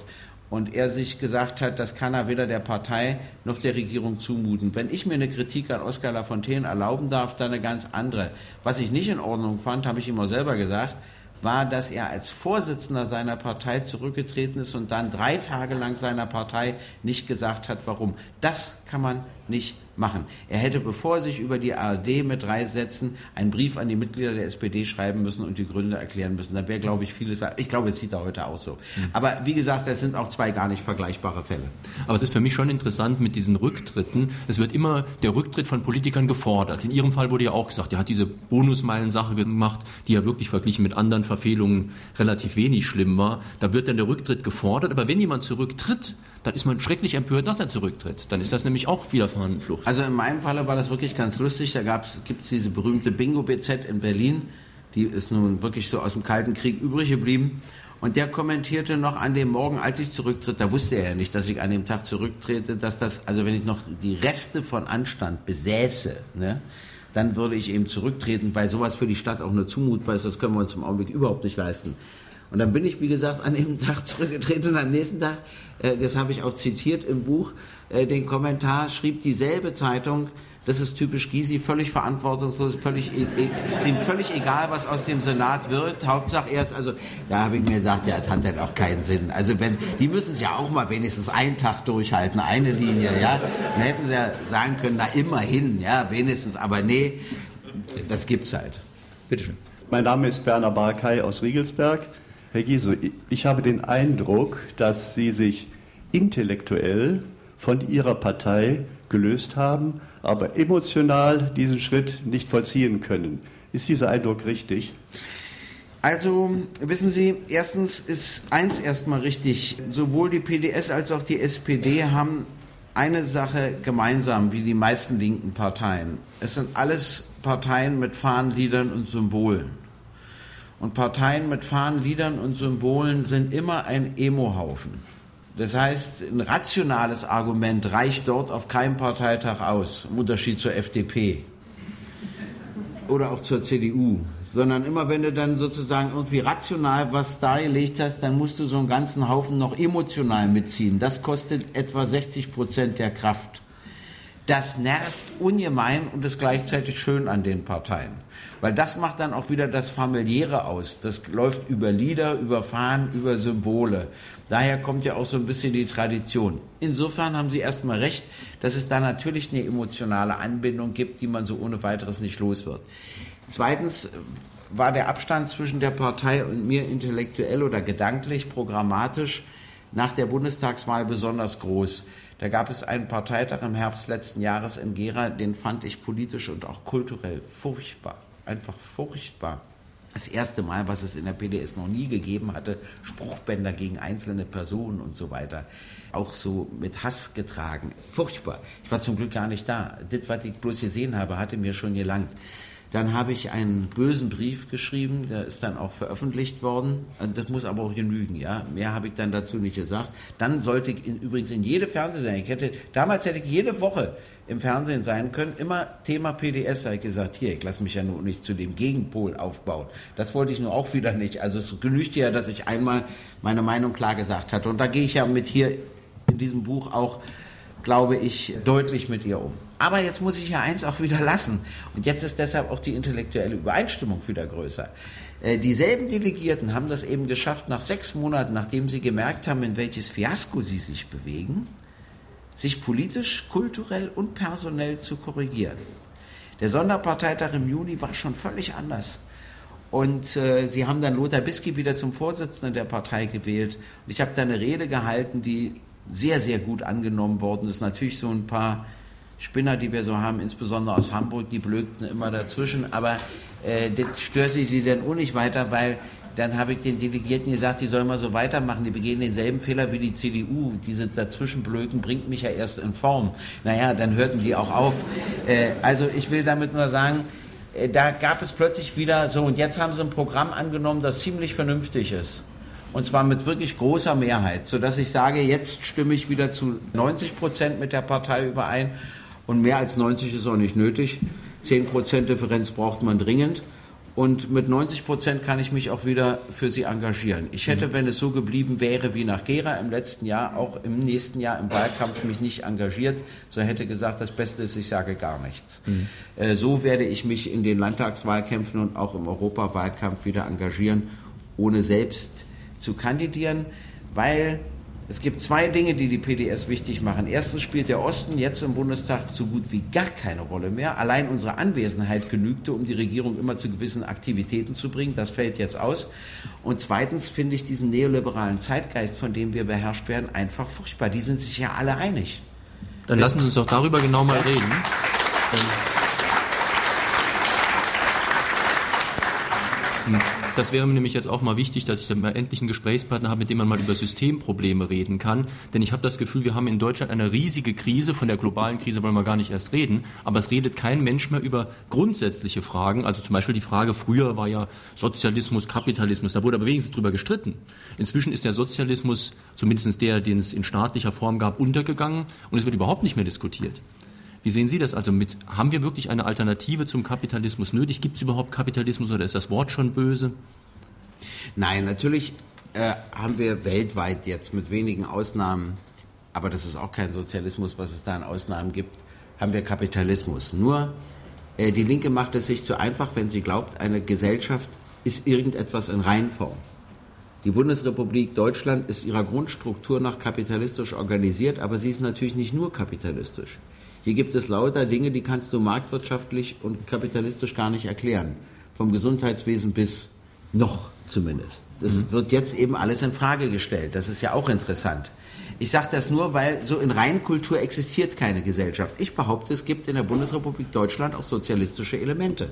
Und er sich gesagt hat, das kann er weder der Partei noch der Regierung zumuten. Wenn ich mir eine Kritik an Oskar Lafontaine erlauben darf, dann eine ganz andere. Was ich nicht in Ordnung fand, habe ich ihm auch selber gesagt, war, dass er als Vorsitzender seiner Partei zurückgetreten ist und dann drei Tage lang seiner Partei nicht gesagt hat, warum. Das kann man nicht machen. Er hätte, bevor er sich über die ARD mit drei Sätzen einen Brief an die Mitglieder der SPD schreiben müssen und die Gründe erklären müssen. Da wäre, glaube ich, vieles. Ich glaube, es sieht er heute auch so. Mhm. Aber wie gesagt, das sind auch zwei gar nicht vergleichbare Fälle. Aber es ist für mich schon interessant mit diesen Rücktritten. Es wird immer der Rücktritt von Politikern gefordert. In Ihrem Fall wurde ja auch gesagt, er hat diese Bonusmeilen-Sache gemacht, die ja wirklich verglichen mit anderen Verfehlungen relativ wenig schlimm war. Da wird dann der Rücktritt gefordert. Aber wenn jemand zurücktritt, dann ist man schrecklich empört, dass er zurücktritt. Dann ist das nämlich auch wieder Fahnenflucht. Also in meinem Falle war das wirklich ganz lustig. Da gibt es diese berühmte Bingo-BZ in Berlin. Die ist nun wirklich so aus dem Kalten Krieg übrig geblieben. Und der kommentierte noch an dem Morgen, als ich zurücktritt, da wusste er ja nicht, dass ich an dem Tag zurücktrete, dass das, also wenn ich noch die Reste von Anstand besäße, ne, dann würde ich eben zurücktreten, weil sowas für die Stadt auch nur zumutbar ist, das können wir uns im Augenblick überhaupt nicht leisten. Und dann bin ich, wie gesagt, an dem Tag zurückgetreten und am nächsten Tag, äh, das habe ich auch zitiert im Buch, äh, den Kommentar schrieb dieselbe Zeitung, das ist typisch Gysi, völlig verantwortungslos, völlig, e e völlig egal, was aus dem Senat wird. Hauptsache erst, also da habe ich mir gesagt, ja, das hat dann auch keinen Sinn. Also wenn, die müssen es ja auch mal wenigstens einen Tag durchhalten, eine Linie, ja. Dann hätten sie ja sagen können, na immerhin, ja, wenigstens. Aber nee, das gibt's halt. Bitteschön. Mein Name ist Berner Barkay aus Riegelsberg. Herr Giese, ich habe den Eindruck, dass Sie sich intellektuell von Ihrer Partei gelöst haben, aber emotional diesen Schritt nicht vollziehen können. Ist dieser Eindruck richtig? Also, wissen Sie, erstens ist eins erstmal richtig. Sowohl die PDS als auch die SPD haben eine Sache gemeinsam, wie die meisten linken Parteien. Es sind alles Parteien mit Fahnenliedern und Symbolen. Und Parteien mit Fahnen, Liedern und Symbolen sind immer ein Emo-Haufen. Das heißt, ein rationales Argument reicht dort auf keinem Parteitag aus, im Unterschied zur FDP oder auch zur CDU. Sondern immer wenn du dann sozusagen irgendwie rational was dargelegt hast, dann musst du so einen ganzen Haufen noch emotional mitziehen. Das kostet etwa 60 Prozent der Kraft. Das nervt ungemein und ist gleichzeitig schön an den Parteien. Weil das macht dann auch wieder das Familiäre aus. Das läuft über Lieder, über Fahnen, über Symbole. Daher kommt ja auch so ein bisschen die Tradition. Insofern haben Sie erstmal recht, dass es da natürlich eine emotionale Anbindung gibt, die man so ohne weiteres nicht los wird. Zweitens war der Abstand zwischen der Partei und mir intellektuell oder gedanklich, programmatisch nach der Bundestagswahl besonders groß. Da gab es einen Parteitag im Herbst letzten Jahres in Gera, den fand ich politisch und auch kulturell furchtbar einfach furchtbar. das erste Mal, was es in der PDS noch nie gegeben hatte, Spruchbänder gegen einzelne Personen und so weiter. Auch so mit Hass getragen. Furchtbar. Ich war zum Glück gar nicht da. Das, was ich bloß gesehen habe, hatte mir schon gelangt. Dann habe ich einen bösen Brief geschrieben, der ist dann auch veröffentlicht worden. Das muss aber auch genügen, ja. Mehr habe ich dann dazu nicht gesagt. Dann sollte ich in, übrigens in jede Fernsehsendung, ich hätte, damals hätte ich jede Woche im Fernsehen sein können, immer Thema PDS, habe ich gesagt, hier, ich lasse mich ja nur nicht zu dem Gegenpol aufbauen. Das wollte ich nur auch wieder nicht. Also es genügt ja, dass ich einmal meine Meinung klar gesagt hatte. Und da gehe ich ja mit hier in diesem Buch auch, glaube ich, deutlich mit ihr um. Aber jetzt muss ich ja eins auch wieder lassen. Und jetzt ist deshalb auch die intellektuelle Übereinstimmung wieder größer. Äh, dieselben Delegierten haben das eben geschafft, nach sechs Monaten, nachdem sie gemerkt haben, in welches Fiasko sie sich bewegen, sich politisch, kulturell und personell zu korrigieren. Der Sonderparteitag im Juni war schon völlig anders. Und äh, sie haben dann Lothar Bisky wieder zum Vorsitzenden der Partei gewählt. Und ich habe da eine Rede gehalten, die sehr, sehr gut angenommen worden ist. Natürlich so ein paar Spinner, die wir so haben, insbesondere aus Hamburg, die blökten immer dazwischen. Aber äh, das störte sie dann auch nicht weiter, weil dann habe ich den Delegierten gesagt, die sollen mal so weitermachen, die begehen denselben Fehler wie die CDU. Diese dazwischenblöken bringt mich ja erst in Form. Naja, dann hörten die auch auf. Äh, also ich will damit nur sagen, äh, da gab es plötzlich wieder so, und jetzt haben sie ein Programm angenommen, das ziemlich vernünftig ist. Und zwar mit wirklich großer Mehrheit, sodass ich sage, jetzt stimme ich wieder zu 90 Prozent mit der Partei überein und mehr als 90 ist auch nicht nötig. 10% Differenz braucht man dringend. Und mit 90 Prozent kann ich mich auch wieder für sie engagieren. Ich hätte, mhm. wenn es so geblieben wäre wie nach Gera im letzten Jahr, auch im nächsten Jahr im Wahlkampf mich nicht engagiert, so hätte gesagt, das Beste ist, ich sage gar nichts. Mhm. Äh, so werde ich mich in den Landtagswahlkämpfen und auch im Europawahlkampf wieder engagieren, ohne selbst zu kandidieren, weil es gibt zwei Dinge, die die PDS wichtig machen. Erstens spielt der Osten jetzt im Bundestag so gut wie gar keine Rolle mehr. Allein unsere Anwesenheit genügte, um die Regierung immer zu gewissen Aktivitäten zu bringen. Das fällt jetzt aus. Und zweitens finde ich diesen neoliberalen Zeitgeist, von dem wir beherrscht werden, einfach furchtbar. Die sind sich ja alle einig. Dann lassen Sie uns doch darüber genau mal reden. Hm. Das wäre mir nämlich jetzt auch mal wichtig, dass ich dann mal endlich einen Gesprächspartner habe, mit dem man mal über Systemprobleme reden kann. Denn ich habe das Gefühl, wir haben in Deutschland eine riesige Krise. Von der globalen Krise wollen wir gar nicht erst reden. Aber es redet kein Mensch mehr über grundsätzliche Fragen. Also zum Beispiel die Frage, früher war ja Sozialismus, Kapitalismus. Da wurde aber wenigstens drüber gestritten. Inzwischen ist der Sozialismus, zumindest der, den es in staatlicher Form gab, untergegangen. Und es wird überhaupt nicht mehr diskutiert. Wie sehen Sie das? Also mit, haben wir wirklich eine Alternative zum Kapitalismus nötig? Gibt es überhaupt Kapitalismus oder ist das Wort schon böse? Nein, natürlich äh, haben wir weltweit jetzt mit wenigen Ausnahmen, aber das ist auch kein Sozialismus, was es da an Ausnahmen gibt, haben wir Kapitalismus. Nur äh, die Linke macht es sich zu einfach, wenn sie glaubt, eine Gesellschaft ist irgendetwas in Reihenform. Die Bundesrepublik Deutschland ist ihrer Grundstruktur nach kapitalistisch organisiert, aber sie ist natürlich nicht nur kapitalistisch. Hier gibt es lauter Dinge, die kannst du marktwirtschaftlich und kapitalistisch gar nicht erklären. Vom Gesundheitswesen bis noch zumindest. Das mhm. wird jetzt eben alles in Frage gestellt. Das ist ja auch interessant. Ich sage das nur, weil so in Reinkultur existiert keine Gesellschaft. Ich behaupte, es gibt in der Bundesrepublik Deutschland auch sozialistische Elemente.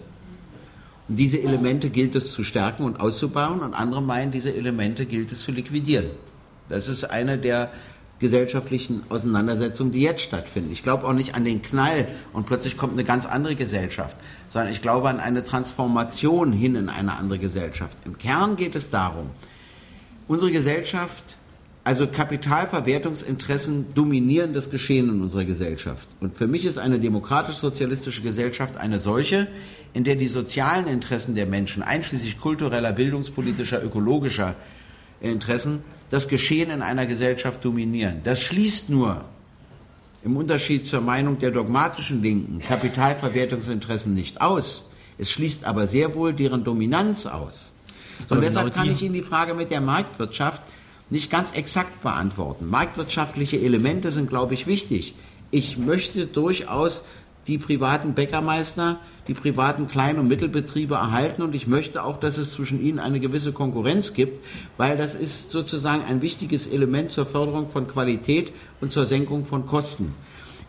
Und diese Elemente gilt es zu stärken und auszubauen und andere meinen, diese Elemente gilt es zu liquidieren. Das ist eine der gesellschaftlichen Auseinandersetzungen, die jetzt stattfinden. Ich glaube auch nicht an den Knall und plötzlich kommt eine ganz andere Gesellschaft, sondern ich glaube an eine Transformation hin in eine andere Gesellschaft. Im Kern geht es darum, unsere Gesellschaft, also Kapitalverwertungsinteressen dominieren das Geschehen in unserer Gesellschaft. Und für mich ist eine demokratisch-sozialistische Gesellschaft eine solche, in der die sozialen Interessen der Menschen, einschließlich kultureller, bildungspolitischer, ökologischer Interessen, das Geschehen in einer Gesellschaft dominieren. Das schließt nur im Unterschied zur Meinung der dogmatischen Linken Kapitalverwertungsinteressen nicht aus. Es schließt aber sehr wohl deren Dominanz aus. So, und deshalb kann ich Ihnen die Frage mit der Marktwirtschaft nicht ganz exakt beantworten. Marktwirtschaftliche Elemente sind, glaube ich, wichtig. Ich möchte durchaus die privaten Bäckermeister, die privaten Klein- und Mittelbetriebe erhalten und ich möchte auch, dass es zwischen ihnen eine gewisse Konkurrenz gibt, weil das ist sozusagen ein wichtiges Element zur Förderung von Qualität und zur Senkung von Kosten.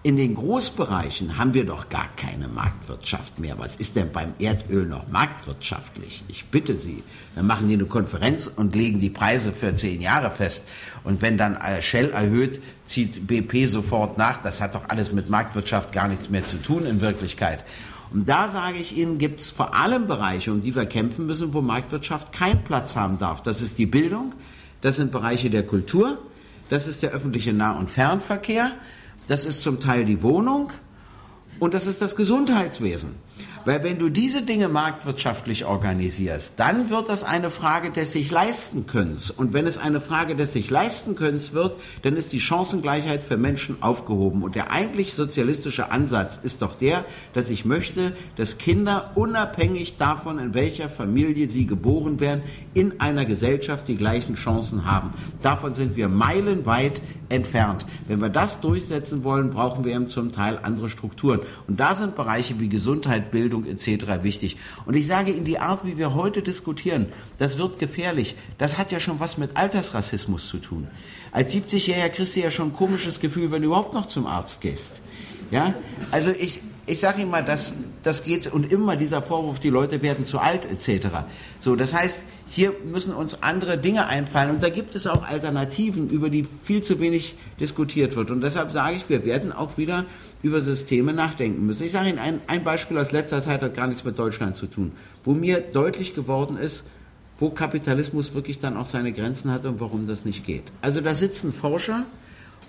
In den Großbereichen haben wir doch gar keine Marktwirtschaft mehr. Was ist denn beim Erdöl noch marktwirtschaftlich? Ich bitte Sie. Dann machen die eine Konferenz und legen die Preise für zehn Jahre fest. Und wenn dann äh, Shell erhöht, zieht BP sofort nach. Das hat doch alles mit Marktwirtschaft gar nichts mehr zu tun in Wirklichkeit. Und da sage ich Ihnen, gibt es vor allem Bereiche, um die wir kämpfen müssen, wo Marktwirtschaft keinen Platz haben darf. Das ist die Bildung, das sind Bereiche der Kultur, das ist der öffentliche Nah- und Fernverkehr, das ist zum Teil die Wohnung und das ist das Gesundheitswesen. Weil wenn du diese Dinge marktwirtschaftlich organisierst, dann wird das eine Frage des sich leisten Könnens. Und wenn es eine Frage des sich leisten Könnens wird, dann ist die Chancengleichheit für Menschen aufgehoben. Und der eigentlich sozialistische Ansatz ist doch der, dass ich möchte, dass Kinder unabhängig davon, in welcher Familie sie geboren werden, in einer Gesellschaft die gleichen Chancen haben. Davon sind wir meilenweit entfernt. Wenn wir das durchsetzen wollen, brauchen wir eben zum Teil andere Strukturen. Und da sind Bereiche wie Gesundheit, Bildung etc. wichtig. Und ich sage Ihnen, die Art, wie wir heute diskutieren, das wird gefährlich. Das hat ja schon was mit Altersrassismus zu tun. Als 70-Jähriger kriegst du ja schon ein komisches Gefühl, wenn du überhaupt noch zum Arzt gehst. Ja, also ich, ich sage immer, das, das geht und immer dieser Vorwurf, die Leute werden zu alt etc. So, das heißt, hier müssen uns andere Dinge einfallen und da gibt es auch Alternativen, über die viel zu wenig diskutiert wird. Und deshalb sage ich, wir werden auch wieder über Systeme nachdenken müssen. Ich sage Ihnen ein, ein Beispiel aus letzter Zeit hat gar nichts mit Deutschland zu tun, wo mir deutlich geworden ist, wo Kapitalismus wirklich dann auch seine Grenzen hat und warum das nicht geht. Also da sitzen Forscher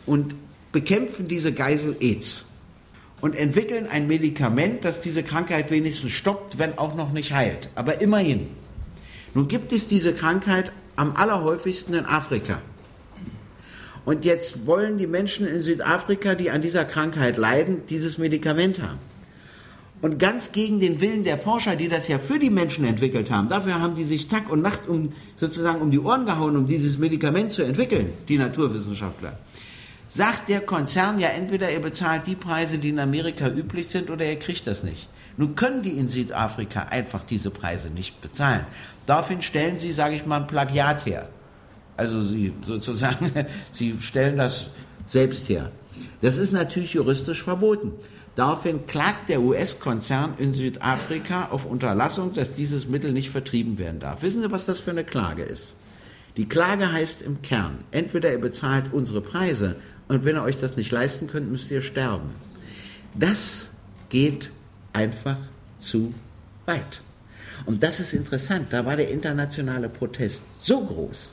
und bekämpfen diese Geisel AIDS und entwickeln ein Medikament, das diese Krankheit wenigstens stoppt, wenn auch noch nicht heilt. Aber immerhin. Nun gibt es diese Krankheit am allerhäufigsten in Afrika. Und jetzt wollen die Menschen in Südafrika, die an dieser Krankheit leiden, dieses Medikament haben. Und ganz gegen den Willen der Forscher, die das ja für die Menschen entwickelt haben, dafür haben die sich Tag und Nacht um, sozusagen um die Ohren gehauen, um dieses Medikament zu entwickeln, die Naturwissenschaftler. Sagt der Konzern ja entweder ihr bezahlt die Preise, die in Amerika üblich sind, oder ihr kriegt das nicht. Nun können die in Südafrika einfach diese Preise nicht bezahlen. Daraufhin stellen sie, sage ich mal, ein Plagiat her. Also sie sozusagen, sie stellen das selbst her. Das ist natürlich juristisch verboten. Daraufhin klagt der US-Konzern in Südafrika auf Unterlassung, dass dieses Mittel nicht vertrieben werden darf. Wissen Sie, was das für eine Klage ist? Die Klage heißt im Kern, entweder ihr bezahlt unsere Preise und wenn ihr euch das nicht leisten könnt, müsst ihr sterben. Das geht einfach zu weit. Und das ist interessant, da war der internationale Protest so groß,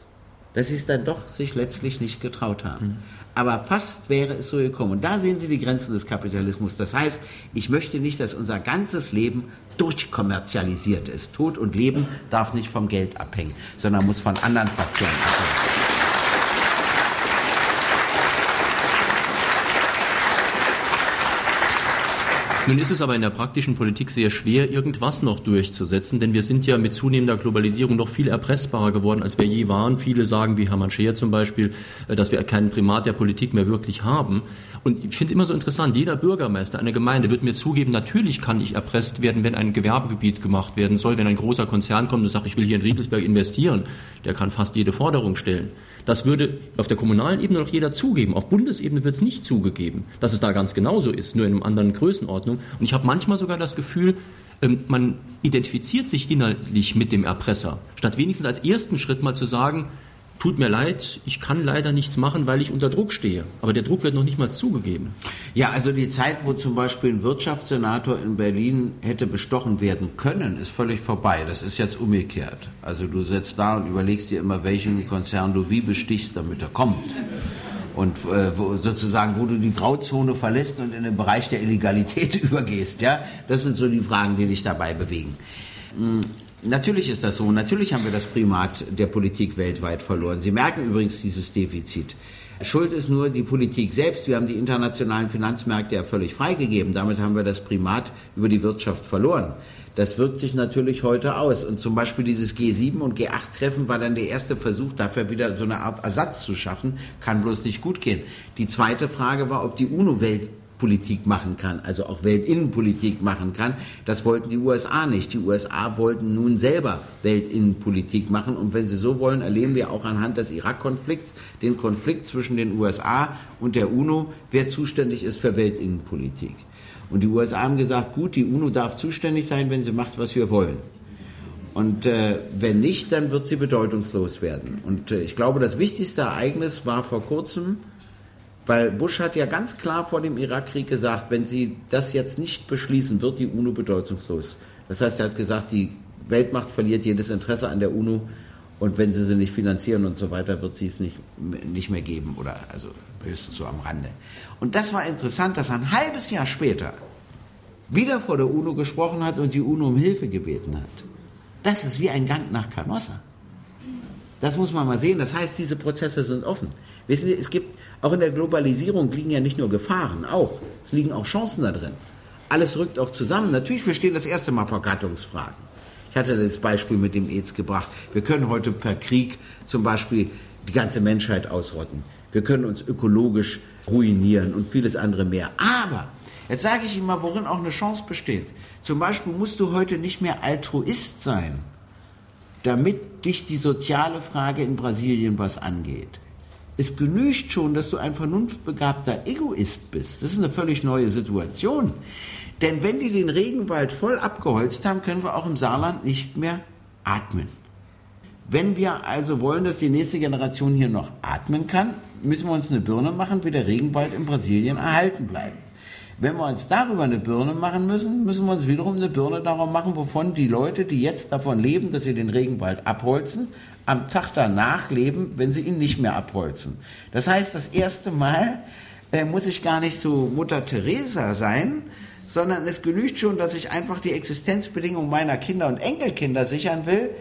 dass sie es dann doch sich letztlich nicht getraut haben. Mhm. Aber fast wäre es so gekommen. Und da sehen Sie die Grenzen des Kapitalismus. Das heißt, ich möchte nicht, dass unser ganzes Leben durchkommerzialisiert ist. Tod und Leben darf nicht vom Geld abhängen, sondern muss von anderen Faktoren abhängen. Nun ist es aber in der praktischen Politik sehr schwer, irgendwas noch durchzusetzen, denn wir sind ja mit zunehmender Globalisierung noch viel erpressbarer geworden, als wir je waren. Viele sagen, wie Hermann Scheer zum Beispiel, äh, dass wir keinen Primat der Politik mehr wirklich haben. Und ich finde immer so interessant, jeder Bürgermeister einer Gemeinde wird mir zugeben, natürlich kann ich erpresst werden, wenn ein Gewerbegebiet gemacht werden soll, wenn ein großer Konzern kommt und sagt, ich will hier in Riegelsberg investieren. Der kann fast jede Forderung stellen. Das würde auf der kommunalen Ebene noch jeder zugeben. Auf Bundesebene wird es nicht zugegeben, dass es da ganz genauso ist, nur in einer anderen Größenordnung. Und ich habe manchmal sogar das Gefühl, ähm, man identifiziert sich innerlich mit dem Erpresser, statt wenigstens als ersten Schritt mal zu sagen, tut mir leid, ich kann leider nichts machen, weil ich unter Druck stehe. Aber der Druck wird noch nicht mal zugegeben. Ja, also die Zeit, wo zum Beispiel ein Wirtschaftssenator in Berlin hätte bestochen werden können, ist völlig vorbei. Das ist jetzt umgekehrt. Also du sitzt da und überlegst dir immer, welchen Konzern du wie bestichst, damit er kommt. Und äh, wo, sozusagen, wo du die Grauzone verlässt und in den Bereich der Illegalität übergehst. Ja, das sind so die Fragen, die dich dabei bewegen. Hm. Natürlich ist das so. Natürlich haben wir das Primat der Politik weltweit verloren. Sie merken übrigens dieses Defizit. Schuld ist nur die Politik selbst. Wir haben die internationalen Finanzmärkte ja völlig freigegeben. Damit haben wir das Primat über die Wirtschaft verloren. Das wirkt sich natürlich heute aus. Und zum Beispiel dieses G7 und G8-Treffen war dann der erste Versuch, dafür wieder so eine Art Ersatz zu schaffen. Kann bloß nicht gut gehen. Die zweite Frage war, ob die UNO Politik machen kann, also auch Weltinnenpolitik machen kann. Das wollten die USA nicht. Die USA wollten nun selber Weltinnenpolitik machen. Und wenn Sie so wollen, erleben wir auch anhand des Irak-Konflikts den Konflikt zwischen den USA und der UNO, wer zuständig ist für Weltinnenpolitik. Und die USA haben gesagt, gut, die UNO darf zuständig sein, wenn sie macht, was wir wollen. Und äh, wenn nicht, dann wird sie bedeutungslos werden. Und äh, ich glaube, das wichtigste Ereignis war vor kurzem, weil Bush hat ja ganz klar vor dem Irakkrieg gesagt, wenn sie das jetzt nicht beschließen, wird die UNO bedeutungslos. Das heißt, er hat gesagt, die Weltmacht verliert jedes Interesse an der UNO und wenn sie sie nicht finanzieren und so weiter, wird sie es nicht, nicht mehr geben oder also höchstens so am Rande. Und das war interessant, dass er ein halbes Jahr später wieder vor der UNO gesprochen hat und die UNO um Hilfe gebeten hat. Das ist wie ein Gang nach Canossa. Das muss man mal sehen. Das heißt, diese Prozesse sind offen. Wissen Sie, es gibt auch in der Globalisierung liegen ja nicht nur Gefahren, auch. Es liegen auch Chancen da drin. Alles rückt auch zusammen. Natürlich, wir stehen das erste Mal vor Gattungsfragen. Ich hatte das Beispiel mit dem AIDS gebracht. Wir können heute per Krieg zum Beispiel die ganze Menschheit ausrotten. Wir können uns ökologisch ruinieren und vieles andere mehr. Aber jetzt sage ich Ihnen mal, worin auch eine Chance besteht. Zum Beispiel musst du heute nicht mehr Altruist sein, damit dich die soziale Frage in Brasilien was angeht. Es genügt schon, dass du ein vernunftbegabter Egoist bist. Das ist eine völlig neue Situation. Denn wenn die den Regenwald voll abgeholzt haben, können wir auch im Saarland nicht mehr atmen. Wenn wir also wollen, dass die nächste Generation hier noch atmen kann, müssen wir uns eine Birne machen, wie der Regenwald in Brasilien erhalten bleibt. Wenn wir uns darüber eine Birne machen müssen, müssen wir uns wiederum eine Birne darum machen, wovon die Leute, die jetzt davon leben, dass sie den Regenwald abholzen, am Tag danach leben, wenn sie ihn nicht mehr abholzen. Das heißt, das erste Mal äh, muss ich gar nicht so Mutter Teresa sein, sondern es genügt schon, dass ich einfach die Existenzbedingungen meiner Kinder und Enkelkinder sichern will,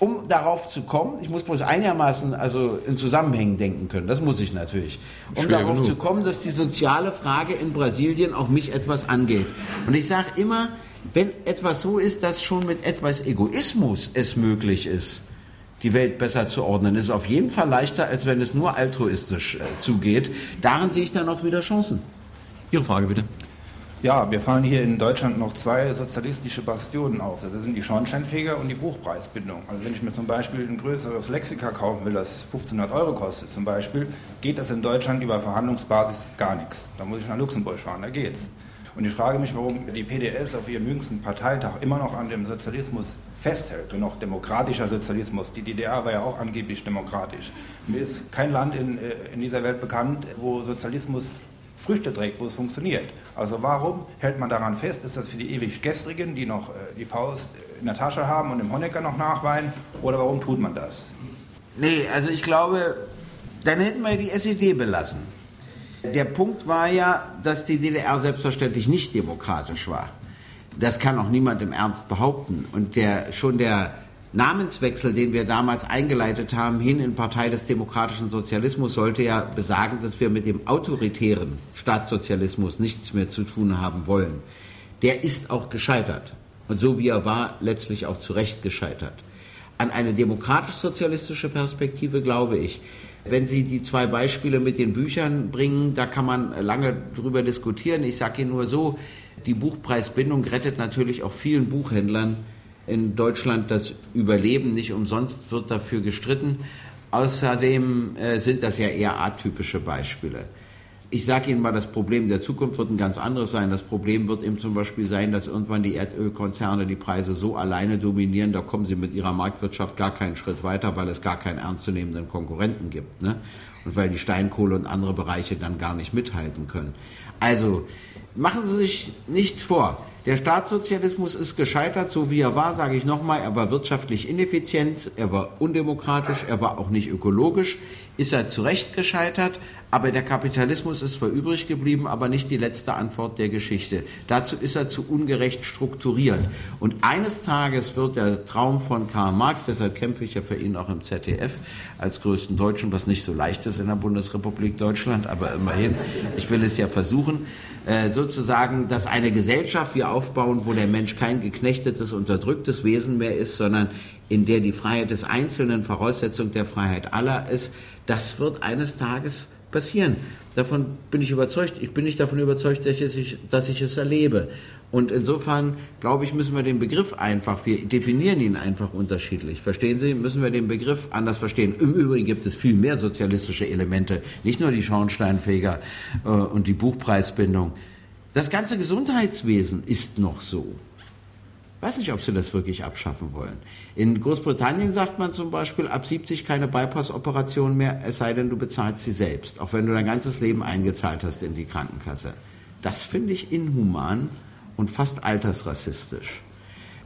um darauf zu kommen, ich muss bloß einigermaßen also in Zusammenhängen denken können, das muss ich natürlich, um Schwer darauf genug. zu kommen, dass die soziale Frage in Brasilien auch mich etwas angeht. Und ich sage immer, wenn etwas so ist, dass schon mit etwas Egoismus es möglich ist, die Welt besser zu ordnen. ist auf jeden Fall leichter, als wenn es nur altruistisch äh, zugeht. Darin sehe ich dann auch wieder Chancen. Ihre Frage bitte. Ja, wir fallen hier in Deutschland noch zwei sozialistische Bastionen auf. Das sind die Schornsteinfeger und die Buchpreisbindung. Also wenn ich mir zum Beispiel ein größeres Lexika kaufen will, das 1500 Euro kostet zum Beispiel, geht das in Deutschland über Verhandlungsbasis gar nichts. Da muss ich nach Luxemburg fahren, da geht's. Und ich frage mich, warum die PDS auf ihrem jüngsten Parteitag immer noch an dem Sozialismus festhält, wenn noch demokratischer Sozialismus. Die DDR war ja auch angeblich demokratisch. Mir ist kein Land in, äh, in dieser Welt bekannt, wo Sozialismus Früchte trägt, wo es funktioniert. Also warum hält man daran fest? Ist das für die ewig Gestrigen, die noch äh, die Faust in der Tasche haben und im Honecker noch nachweinen? Oder warum tut man das? Nee, also ich glaube, dann hätten wir die SED belassen. Der Punkt war ja, dass die DDR selbstverständlich nicht demokratisch war. Das kann auch niemand im Ernst behaupten. Und der, schon der Namenswechsel, den wir damals eingeleitet haben, hin in Partei des demokratischen Sozialismus, sollte ja besagen, dass wir mit dem autoritären Staatssozialismus nichts mehr zu tun haben wollen. Der ist auch gescheitert. Und so wie er war, letztlich auch zu Recht gescheitert. An eine demokratisch-sozialistische Perspektive glaube ich, wenn Sie die zwei Beispiele mit den Büchern bringen, da kann man lange drüber diskutieren. Ich sage Ihnen nur so, die Buchpreisbindung rettet natürlich auch vielen Buchhändlern in Deutschland das Überleben. Nicht umsonst wird dafür gestritten. Außerdem äh, sind das ja eher atypische Beispiele. Ich sage Ihnen mal, das Problem der Zukunft wird ein ganz anderes sein. Das Problem wird eben zum Beispiel sein, dass irgendwann die Erdölkonzerne die Preise so alleine dominieren, da kommen sie mit ihrer Marktwirtschaft gar keinen Schritt weiter, weil es gar keinen ernstzunehmenden Konkurrenten gibt. Ne? Und weil die Steinkohle und andere Bereiche dann gar nicht mithalten können. Also machen Sie sich nichts vor. Der Staatssozialismus ist gescheitert, so wie er war, sage ich nochmal. Er war wirtschaftlich ineffizient, er war undemokratisch, er war auch nicht ökologisch. Ist er zu Recht gescheitert, aber der Kapitalismus ist zwar übrig geblieben, aber nicht die letzte Antwort der Geschichte. Dazu ist er zu ungerecht strukturiert. Und eines Tages wird der Traum von Karl Marx, deshalb kämpfe ich ja für ihn auch im ZDF als größten Deutschen, was nicht so leicht ist in der Bundesrepublik Deutschland, aber immerhin, ich will es ja versuchen, äh, sozusagen, dass eine Gesellschaft wir aufbauen, wo der Mensch kein geknechtetes, unterdrücktes Wesen mehr ist, sondern in der die Freiheit des Einzelnen Voraussetzung der Freiheit aller ist, das wird eines Tages passieren. Davon bin ich überzeugt. Ich bin nicht davon überzeugt, dass ich, dass ich es erlebe. Und insofern, glaube ich, müssen wir den Begriff einfach, wir definieren ihn einfach unterschiedlich. Verstehen Sie? Müssen wir den Begriff anders verstehen. Im Übrigen gibt es viel mehr sozialistische Elemente, nicht nur die Schornsteinfeger äh, und die Buchpreisbindung. Das ganze Gesundheitswesen ist noch so. Weiß nicht, ob sie das wirklich abschaffen wollen. In Großbritannien sagt man zum Beispiel ab 70 keine Bypass-Operation mehr, es sei denn, du bezahlst sie selbst, auch wenn du dein ganzes Leben eingezahlt hast in die Krankenkasse. Das finde ich inhuman und fast altersrassistisch.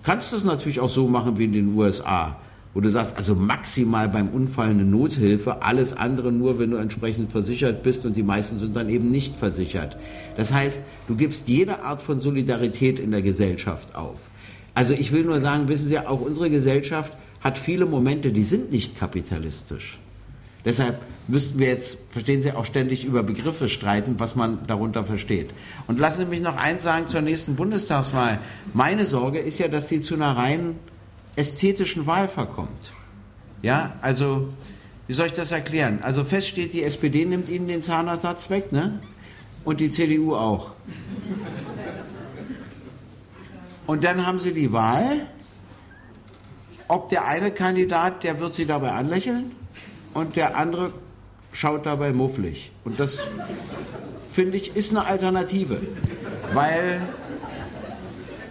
Kannst du es natürlich auch so machen wie in den USA, wo du sagst, also maximal beim Unfall eine Nothilfe, alles andere nur, wenn du entsprechend versichert bist und die meisten sind dann eben nicht versichert. Das heißt, du gibst jede Art von Solidarität in der Gesellschaft auf. Also ich will nur sagen, wissen Sie, auch unsere Gesellschaft hat viele Momente, die sind nicht kapitalistisch. Deshalb müssten wir jetzt, verstehen Sie, auch ständig über Begriffe streiten, was man darunter versteht. Und lassen Sie mich noch eins sagen zur nächsten Bundestagswahl. Meine Sorge ist ja, dass sie zu einer rein ästhetischen Wahl verkommt. Ja, also, wie soll ich das erklären? Also fest steht, die SPD nimmt Ihnen den Zahnersatz weg, ne? Und die CDU auch. Und dann haben Sie die Wahl, ob der eine Kandidat, der wird Sie dabei anlächeln und der andere schaut dabei mufflig. Und das, finde ich, ist eine Alternative. Weil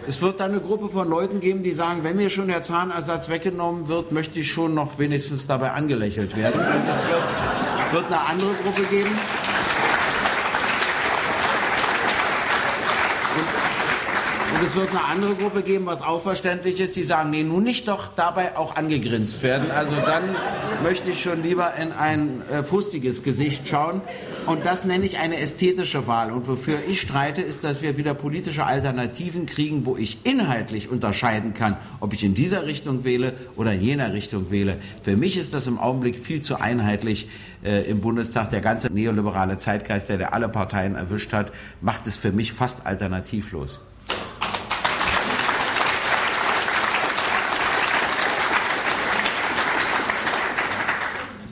es wird dann eine Gruppe von Leuten geben, die sagen, wenn mir schon der Zahnersatz weggenommen wird, möchte ich schon noch wenigstens dabei angelächelt werden. Und es wird, wird eine andere Gruppe geben. Und es wird eine andere Gruppe geben, was auch verständlich ist, die sagen, nee, nun nicht doch dabei auch angegrinst werden. Also dann möchte ich schon lieber in ein äh, fustiges Gesicht schauen. Und das nenne ich eine ästhetische Wahl. Und wofür ich streite, ist, dass wir wieder politische Alternativen kriegen, wo ich inhaltlich unterscheiden kann, ob ich in dieser Richtung wähle oder in jener Richtung wähle. Für mich ist das im Augenblick viel zu einheitlich äh, im Bundestag. Der ganze neoliberale Zeitgeist, der, der alle Parteien erwischt hat, macht es für mich fast alternativlos.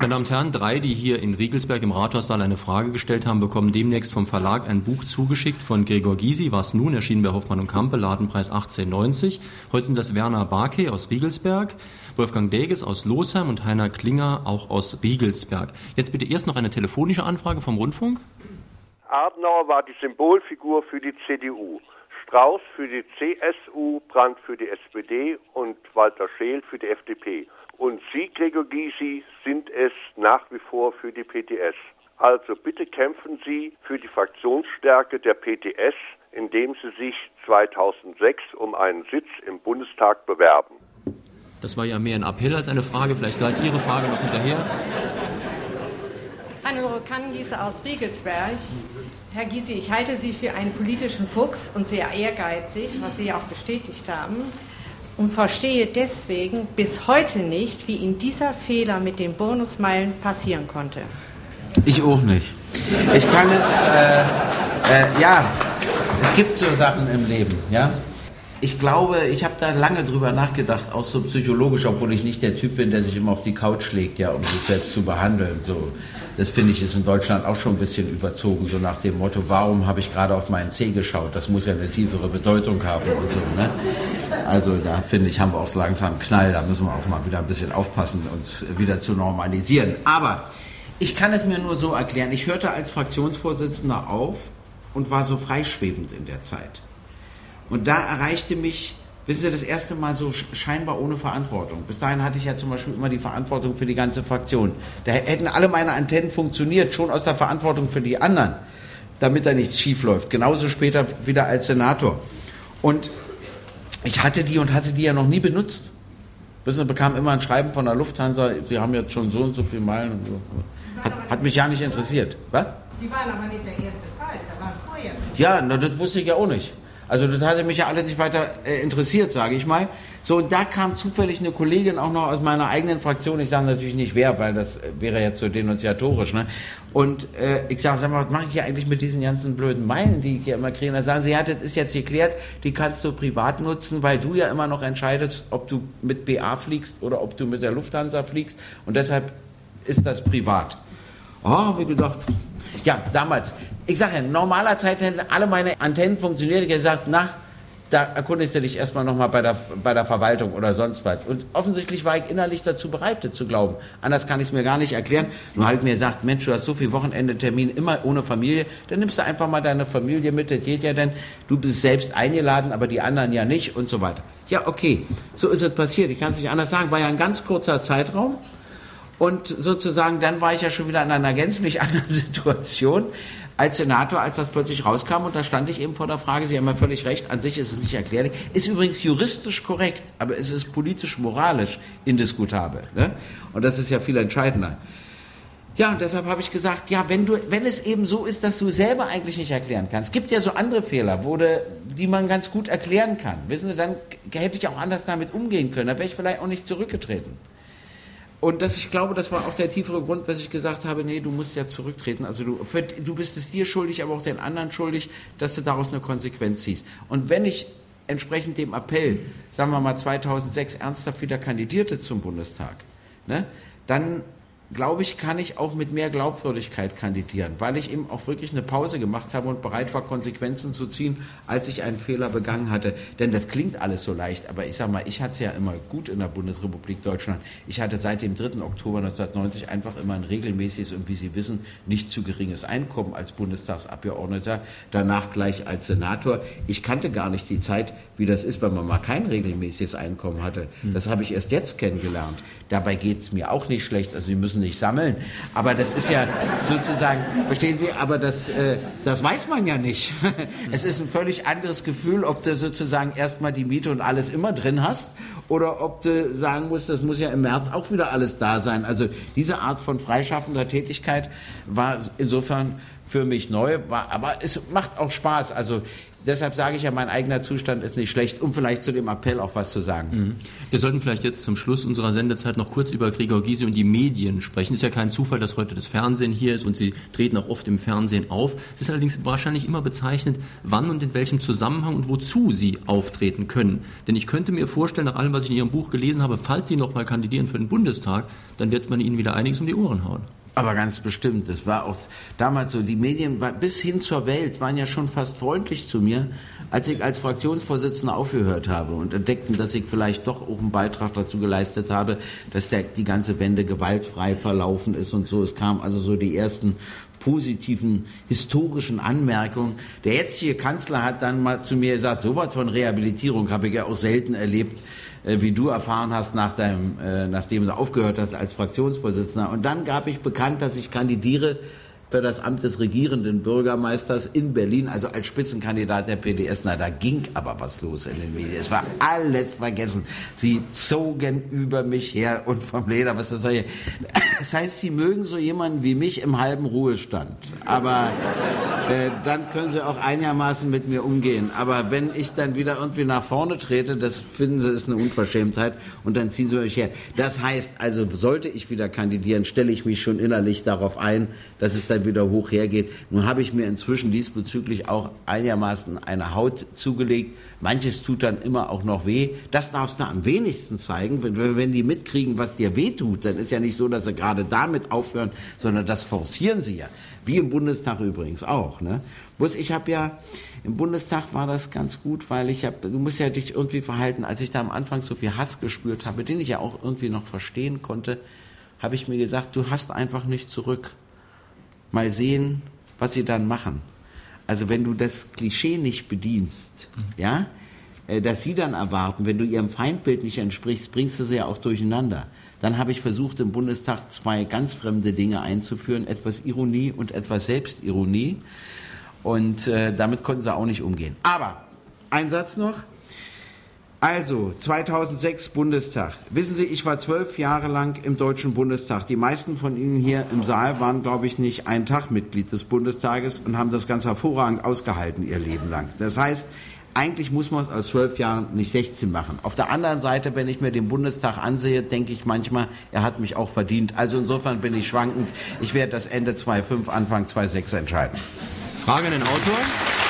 Meine Damen und Herren, drei, die hier in Riegelsberg im Rathaussaal eine Frage gestellt haben, bekommen demnächst vom Verlag ein Buch zugeschickt von Gregor Gysi, was nun erschienen bei Hoffmann und Kampe, Ladenpreis 18,90. Heute sind das Werner Barke aus Riegelsberg, Wolfgang Deges aus Losheim und Heiner Klinger auch aus Riegelsberg. Jetzt bitte erst noch eine telefonische Anfrage vom Rundfunk. Adenauer war die Symbolfigur für die CDU. Strauß für die CSU, Brandt für die SPD und Walter Scheel für die FDP. Und Sie, Gregor Gysi, sind es nach wie vor für die PTS. Also bitte kämpfen Sie für die Fraktionsstärke der PTS, indem Sie sich 2006 um einen Sitz im Bundestag bewerben. Das war ja mehr ein Appell als eine Frage. Vielleicht gleich Ihre Frage noch hinterher. Hannelore Kanngiese aus Riegelsberg. Herr Gysi, ich halte Sie für einen politischen Fuchs und sehr ehrgeizig, was Sie ja auch bestätigt haben und verstehe deswegen bis heute nicht, wie Ihnen dieser Fehler mit den Bonusmeilen passieren konnte. Ich auch nicht. Ich kann es, äh, äh, ja, es gibt so Sachen im Leben, ja. Ich glaube, ich habe da lange drüber nachgedacht, auch so psychologisch, obwohl ich nicht der Typ bin, der sich immer auf die Couch legt, ja, um sich selbst zu behandeln. So, das finde ich ist in Deutschland auch schon ein bisschen überzogen, so nach dem Motto, warum habe ich gerade auf meinen Zeh geschaut? Das muss ja eine tiefere Bedeutung haben und so. Ne? Also da finde ich, haben wir auch so langsam Knall, da müssen wir auch mal wieder ein bisschen aufpassen, uns wieder zu normalisieren. Aber ich kann es mir nur so erklären, ich hörte als Fraktionsvorsitzender auf und war so freischwebend in der Zeit. Und da erreichte mich wissen Sie, das erste Mal so scheinbar ohne Verantwortung. Bis dahin hatte ich ja zum Beispiel immer die Verantwortung für die ganze Fraktion. Da hätten alle meine Antennen funktioniert, schon aus der Verantwortung für die anderen, damit da nichts schief läuft. Genauso später wieder als Senator. Und ich hatte die und hatte die ja noch nie benutzt. Wissen Sie, bekam immer ein Schreiben von der Lufthansa, Sie haben jetzt schon so und so viele Meilen. Und so. Hat, hat mich ja nicht interessiert. Was? Sie waren aber nicht der erste Fall, da waren vorher. Ja, na, das wusste ich ja auch nicht. Also das hatte mich ja alle nicht weiter äh, interessiert, sage ich mal. So, und da kam zufällig eine Kollegin auch noch aus meiner eigenen Fraktion. Ich sage natürlich nicht wer, weil das wäre jetzt so denunziatorisch. Ne? Und äh, ich sage, sag mal, was mache ich hier eigentlich mit diesen ganzen blöden Meilen, die ich hier immer kriege? Da sagen sie, ja, das ist jetzt geklärt, die kannst du privat nutzen, weil du ja immer noch entscheidest, ob du mit BA fliegst oder ob du mit der Lufthansa fliegst. Und deshalb ist das privat. Oh, habe ich gedacht, Ja, damals. Ich sage ja, normaler Zeit hätten alle meine Antennen funktioniert. Ich hätte gesagt, na, da erkundigst du dich erstmal nochmal bei der, bei der Verwaltung oder sonst was. Und offensichtlich war ich innerlich dazu bereit, das zu glauben. Anders kann ich es mir gar nicht erklären. Nur halt mir sagt, Mensch, du hast so viel Wochenende-Termin immer ohne Familie, dann nimmst du einfach mal deine Familie mit, das geht ja dann. Du bist selbst eingeladen, aber die anderen ja nicht und so weiter. Ja, okay, so ist es passiert. Ich kann es nicht anders sagen. War ja ein ganz kurzer Zeitraum. Und sozusagen, dann war ich ja schon wieder in einer gänzlich anderen Situation als Senator, als das plötzlich rauskam. Und da stand ich eben vor der Frage, Sie haben ja völlig recht, an sich ist es nicht erklärlich. Ist übrigens juristisch korrekt, aber es ist politisch-moralisch indiskutabel. Ne? Und das ist ja viel entscheidender. Ja, und deshalb habe ich gesagt, ja, wenn du, wenn es eben so ist, dass du selber eigentlich nicht erklären kannst. Gibt ja so andere Fehler, wo de, die man ganz gut erklären kann. Wissen Sie, dann hätte ich auch anders damit umgehen können. Da wäre ich vielleicht auch nicht zurückgetreten. Und das, ich glaube, das war auch der tiefere Grund, was ich gesagt habe, nee, du musst ja zurücktreten. Also du, für, du bist es dir schuldig, aber auch den anderen schuldig, dass du daraus eine Konsequenz ziehst. Und wenn ich entsprechend dem Appell, sagen wir mal 2006, ernsthaft wieder kandidierte zum Bundestag, ne, dann glaube ich, kann ich auch mit mehr Glaubwürdigkeit kandidieren, weil ich eben auch wirklich eine Pause gemacht habe und bereit war, Konsequenzen zu ziehen, als ich einen Fehler begangen hatte. Denn das klingt alles so leicht, aber ich sage mal, ich hatte es ja immer gut in der Bundesrepublik Deutschland. Ich hatte seit dem 3. Oktober 1990 einfach immer ein regelmäßiges und wie Sie wissen, nicht zu geringes Einkommen als Bundestagsabgeordneter, danach gleich als Senator. Ich kannte gar nicht die Zeit, wie das ist, wenn man mal kein regelmäßiges Einkommen hatte. Das habe ich erst jetzt kennengelernt. Dabei geht es mir auch nicht schlecht. Also Sie müssen müssen nicht sammeln. Aber das ist ja sozusagen, verstehen Sie, aber das, äh, das weiß man ja nicht. es ist ein völlig anderes Gefühl, ob du sozusagen erstmal die Miete und alles immer drin hast oder ob du sagen musst, das muss ja im März auch wieder alles da sein. Also diese Art von freischaffender Tätigkeit war insofern für mich neu, aber es macht auch Spaß. Also deshalb sage ich ja, mein eigener Zustand ist nicht schlecht, um vielleicht zu dem Appell auch was zu sagen. Mhm. Wir sollten vielleicht jetzt zum Schluss unserer Sendezeit noch kurz über Gregor Gysi und die Medien sprechen. Es ist ja kein Zufall, dass heute das Fernsehen hier ist und Sie treten auch oft im Fernsehen auf. Es ist allerdings wahrscheinlich immer bezeichnend, wann und in welchem Zusammenhang und wozu Sie auftreten können. Denn ich könnte mir vorstellen, nach allem, was ich in Ihrem Buch gelesen habe, falls Sie noch mal kandidieren für den Bundestag, dann wird man Ihnen wieder einiges um die Ohren hauen. Aber ganz bestimmt. Es war auch damals so, die Medien bis hin zur Welt waren ja schon fast freundlich zu mir, als ich als Fraktionsvorsitzender aufgehört habe und entdeckten, dass ich vielleicht doch auch einen Beitrag dazu geleistet habe, dass der, die ganze Wende gewaltfrei verlaufen ist und so. Es kam also so die ersten positiven historischen Anmerkungen. Der jetzige Kanzler hat dann mal zu mir gesagt, so was von Rehabilitierung habe ich ja auch selten erlebt wie du erfahren hast, nach deinem, äh, nachdem du aufgehört hast als Fraktionsvorsitzender. Und dann gab ich bekannt, dass ich kandidiere für das Amt des regierenden Bürgermeisters in Berlin, also als Spitzenkandidat der PDS. Na, da ging aber was los in den Medien. Es war alles vergessen. Sie zogen über mich her und vom Leder, was das soll. Das heißt, Sie mögen so jemanden wie mich im halben Ruhestand. Aber äh, dann können Sie auch einigermaßen mit mir umgehen. Aber wenn ich dann wieder irgendwie nach vorne trete, das finden Sie ist eine Unverschämtheit und dann ziehen Sie mich her. Das heißt, also sollte ich wieder kandidieren, stelle ich mich schon innerlich darauf ein, dass es dann dann wieder hoch hergeht. Nun habe ich mir inzwischen diesbezüglich auch einigermaßen eine Haut zugelegt. Manches tut dann immer auch noch weh. Das darfst du am wenigsten zeigen. Wenn, wenn die mitkriegen, was dir weh tut, dann ist ja nicht so, dass sie gerade damit aufhören, sondern das forcieren sie ja. Wie im Bundestag übrigens auch. Ne? Ich habe ja, im Bundestag war das ganz gut, weil ich habe, du musst ja dich irgendwie verhalten, als ich da am Anfang so viel Hass gespürt habe, den ich ja auch irgendwie noch verstehen konnte, habe ich mir gesagt, du hast einfach nicht zurück mal sehen, was sie dann machen. Also wenn du das Klischee nicht bedienst, mhm. ja, äh, dass sie dann erwarten, wenn du ihrem Feindbild nicht entsprichst, bringst du sie ja auch durcheinander. Dann habe ich versucht, im Bundestag zwei ganz fremde Dinge einzuführen, etwas Ironie und etwas Selbstironie. Und äh, damit konnten sie auch nicht umgehen. Aber, ein Satz noch, also, 2006 Bundestag. Wissen Sie, ich war zwölf Jahre lang im Deutschen Bundestag. Die meisten von Ihnen hier im Saal waren, glaube ich, nicht einen Tag Mitglied des Bundestages und haben das ganz hervorragend ausgehalten ihr Leben lang. Das heißt, eigentlich muss man es aus zwölf Jahren nicht 16 machen. Auf der anderen Seite, wenn ich mir den Bundestag ansehe, denke ich manchmal, er hat mich auch verdient. Also insofern bin ich schwankend. Ich werde das Ende 2.5, Anfang 2.6 entscheiden. Frage an den Autor.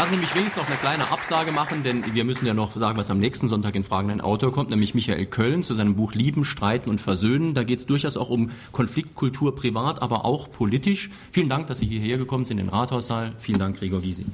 Lassen Sie mich wenigstens noch eine kleine Absage machen, denn wir müssen ja noch sagen, was am nächsten Sonntag in Fragen ein Autor kommt, nämlich Michael Köln zu seinem Buch Lieben, Streiten und Versöhnen. Da geht es durchaus auch um Konfliktkultur privat, aber auch politisch. Vielen Dank, dass Sie hierher gekommen sind in den Rathaussaal. Vielen Dank, Gregor Gysi.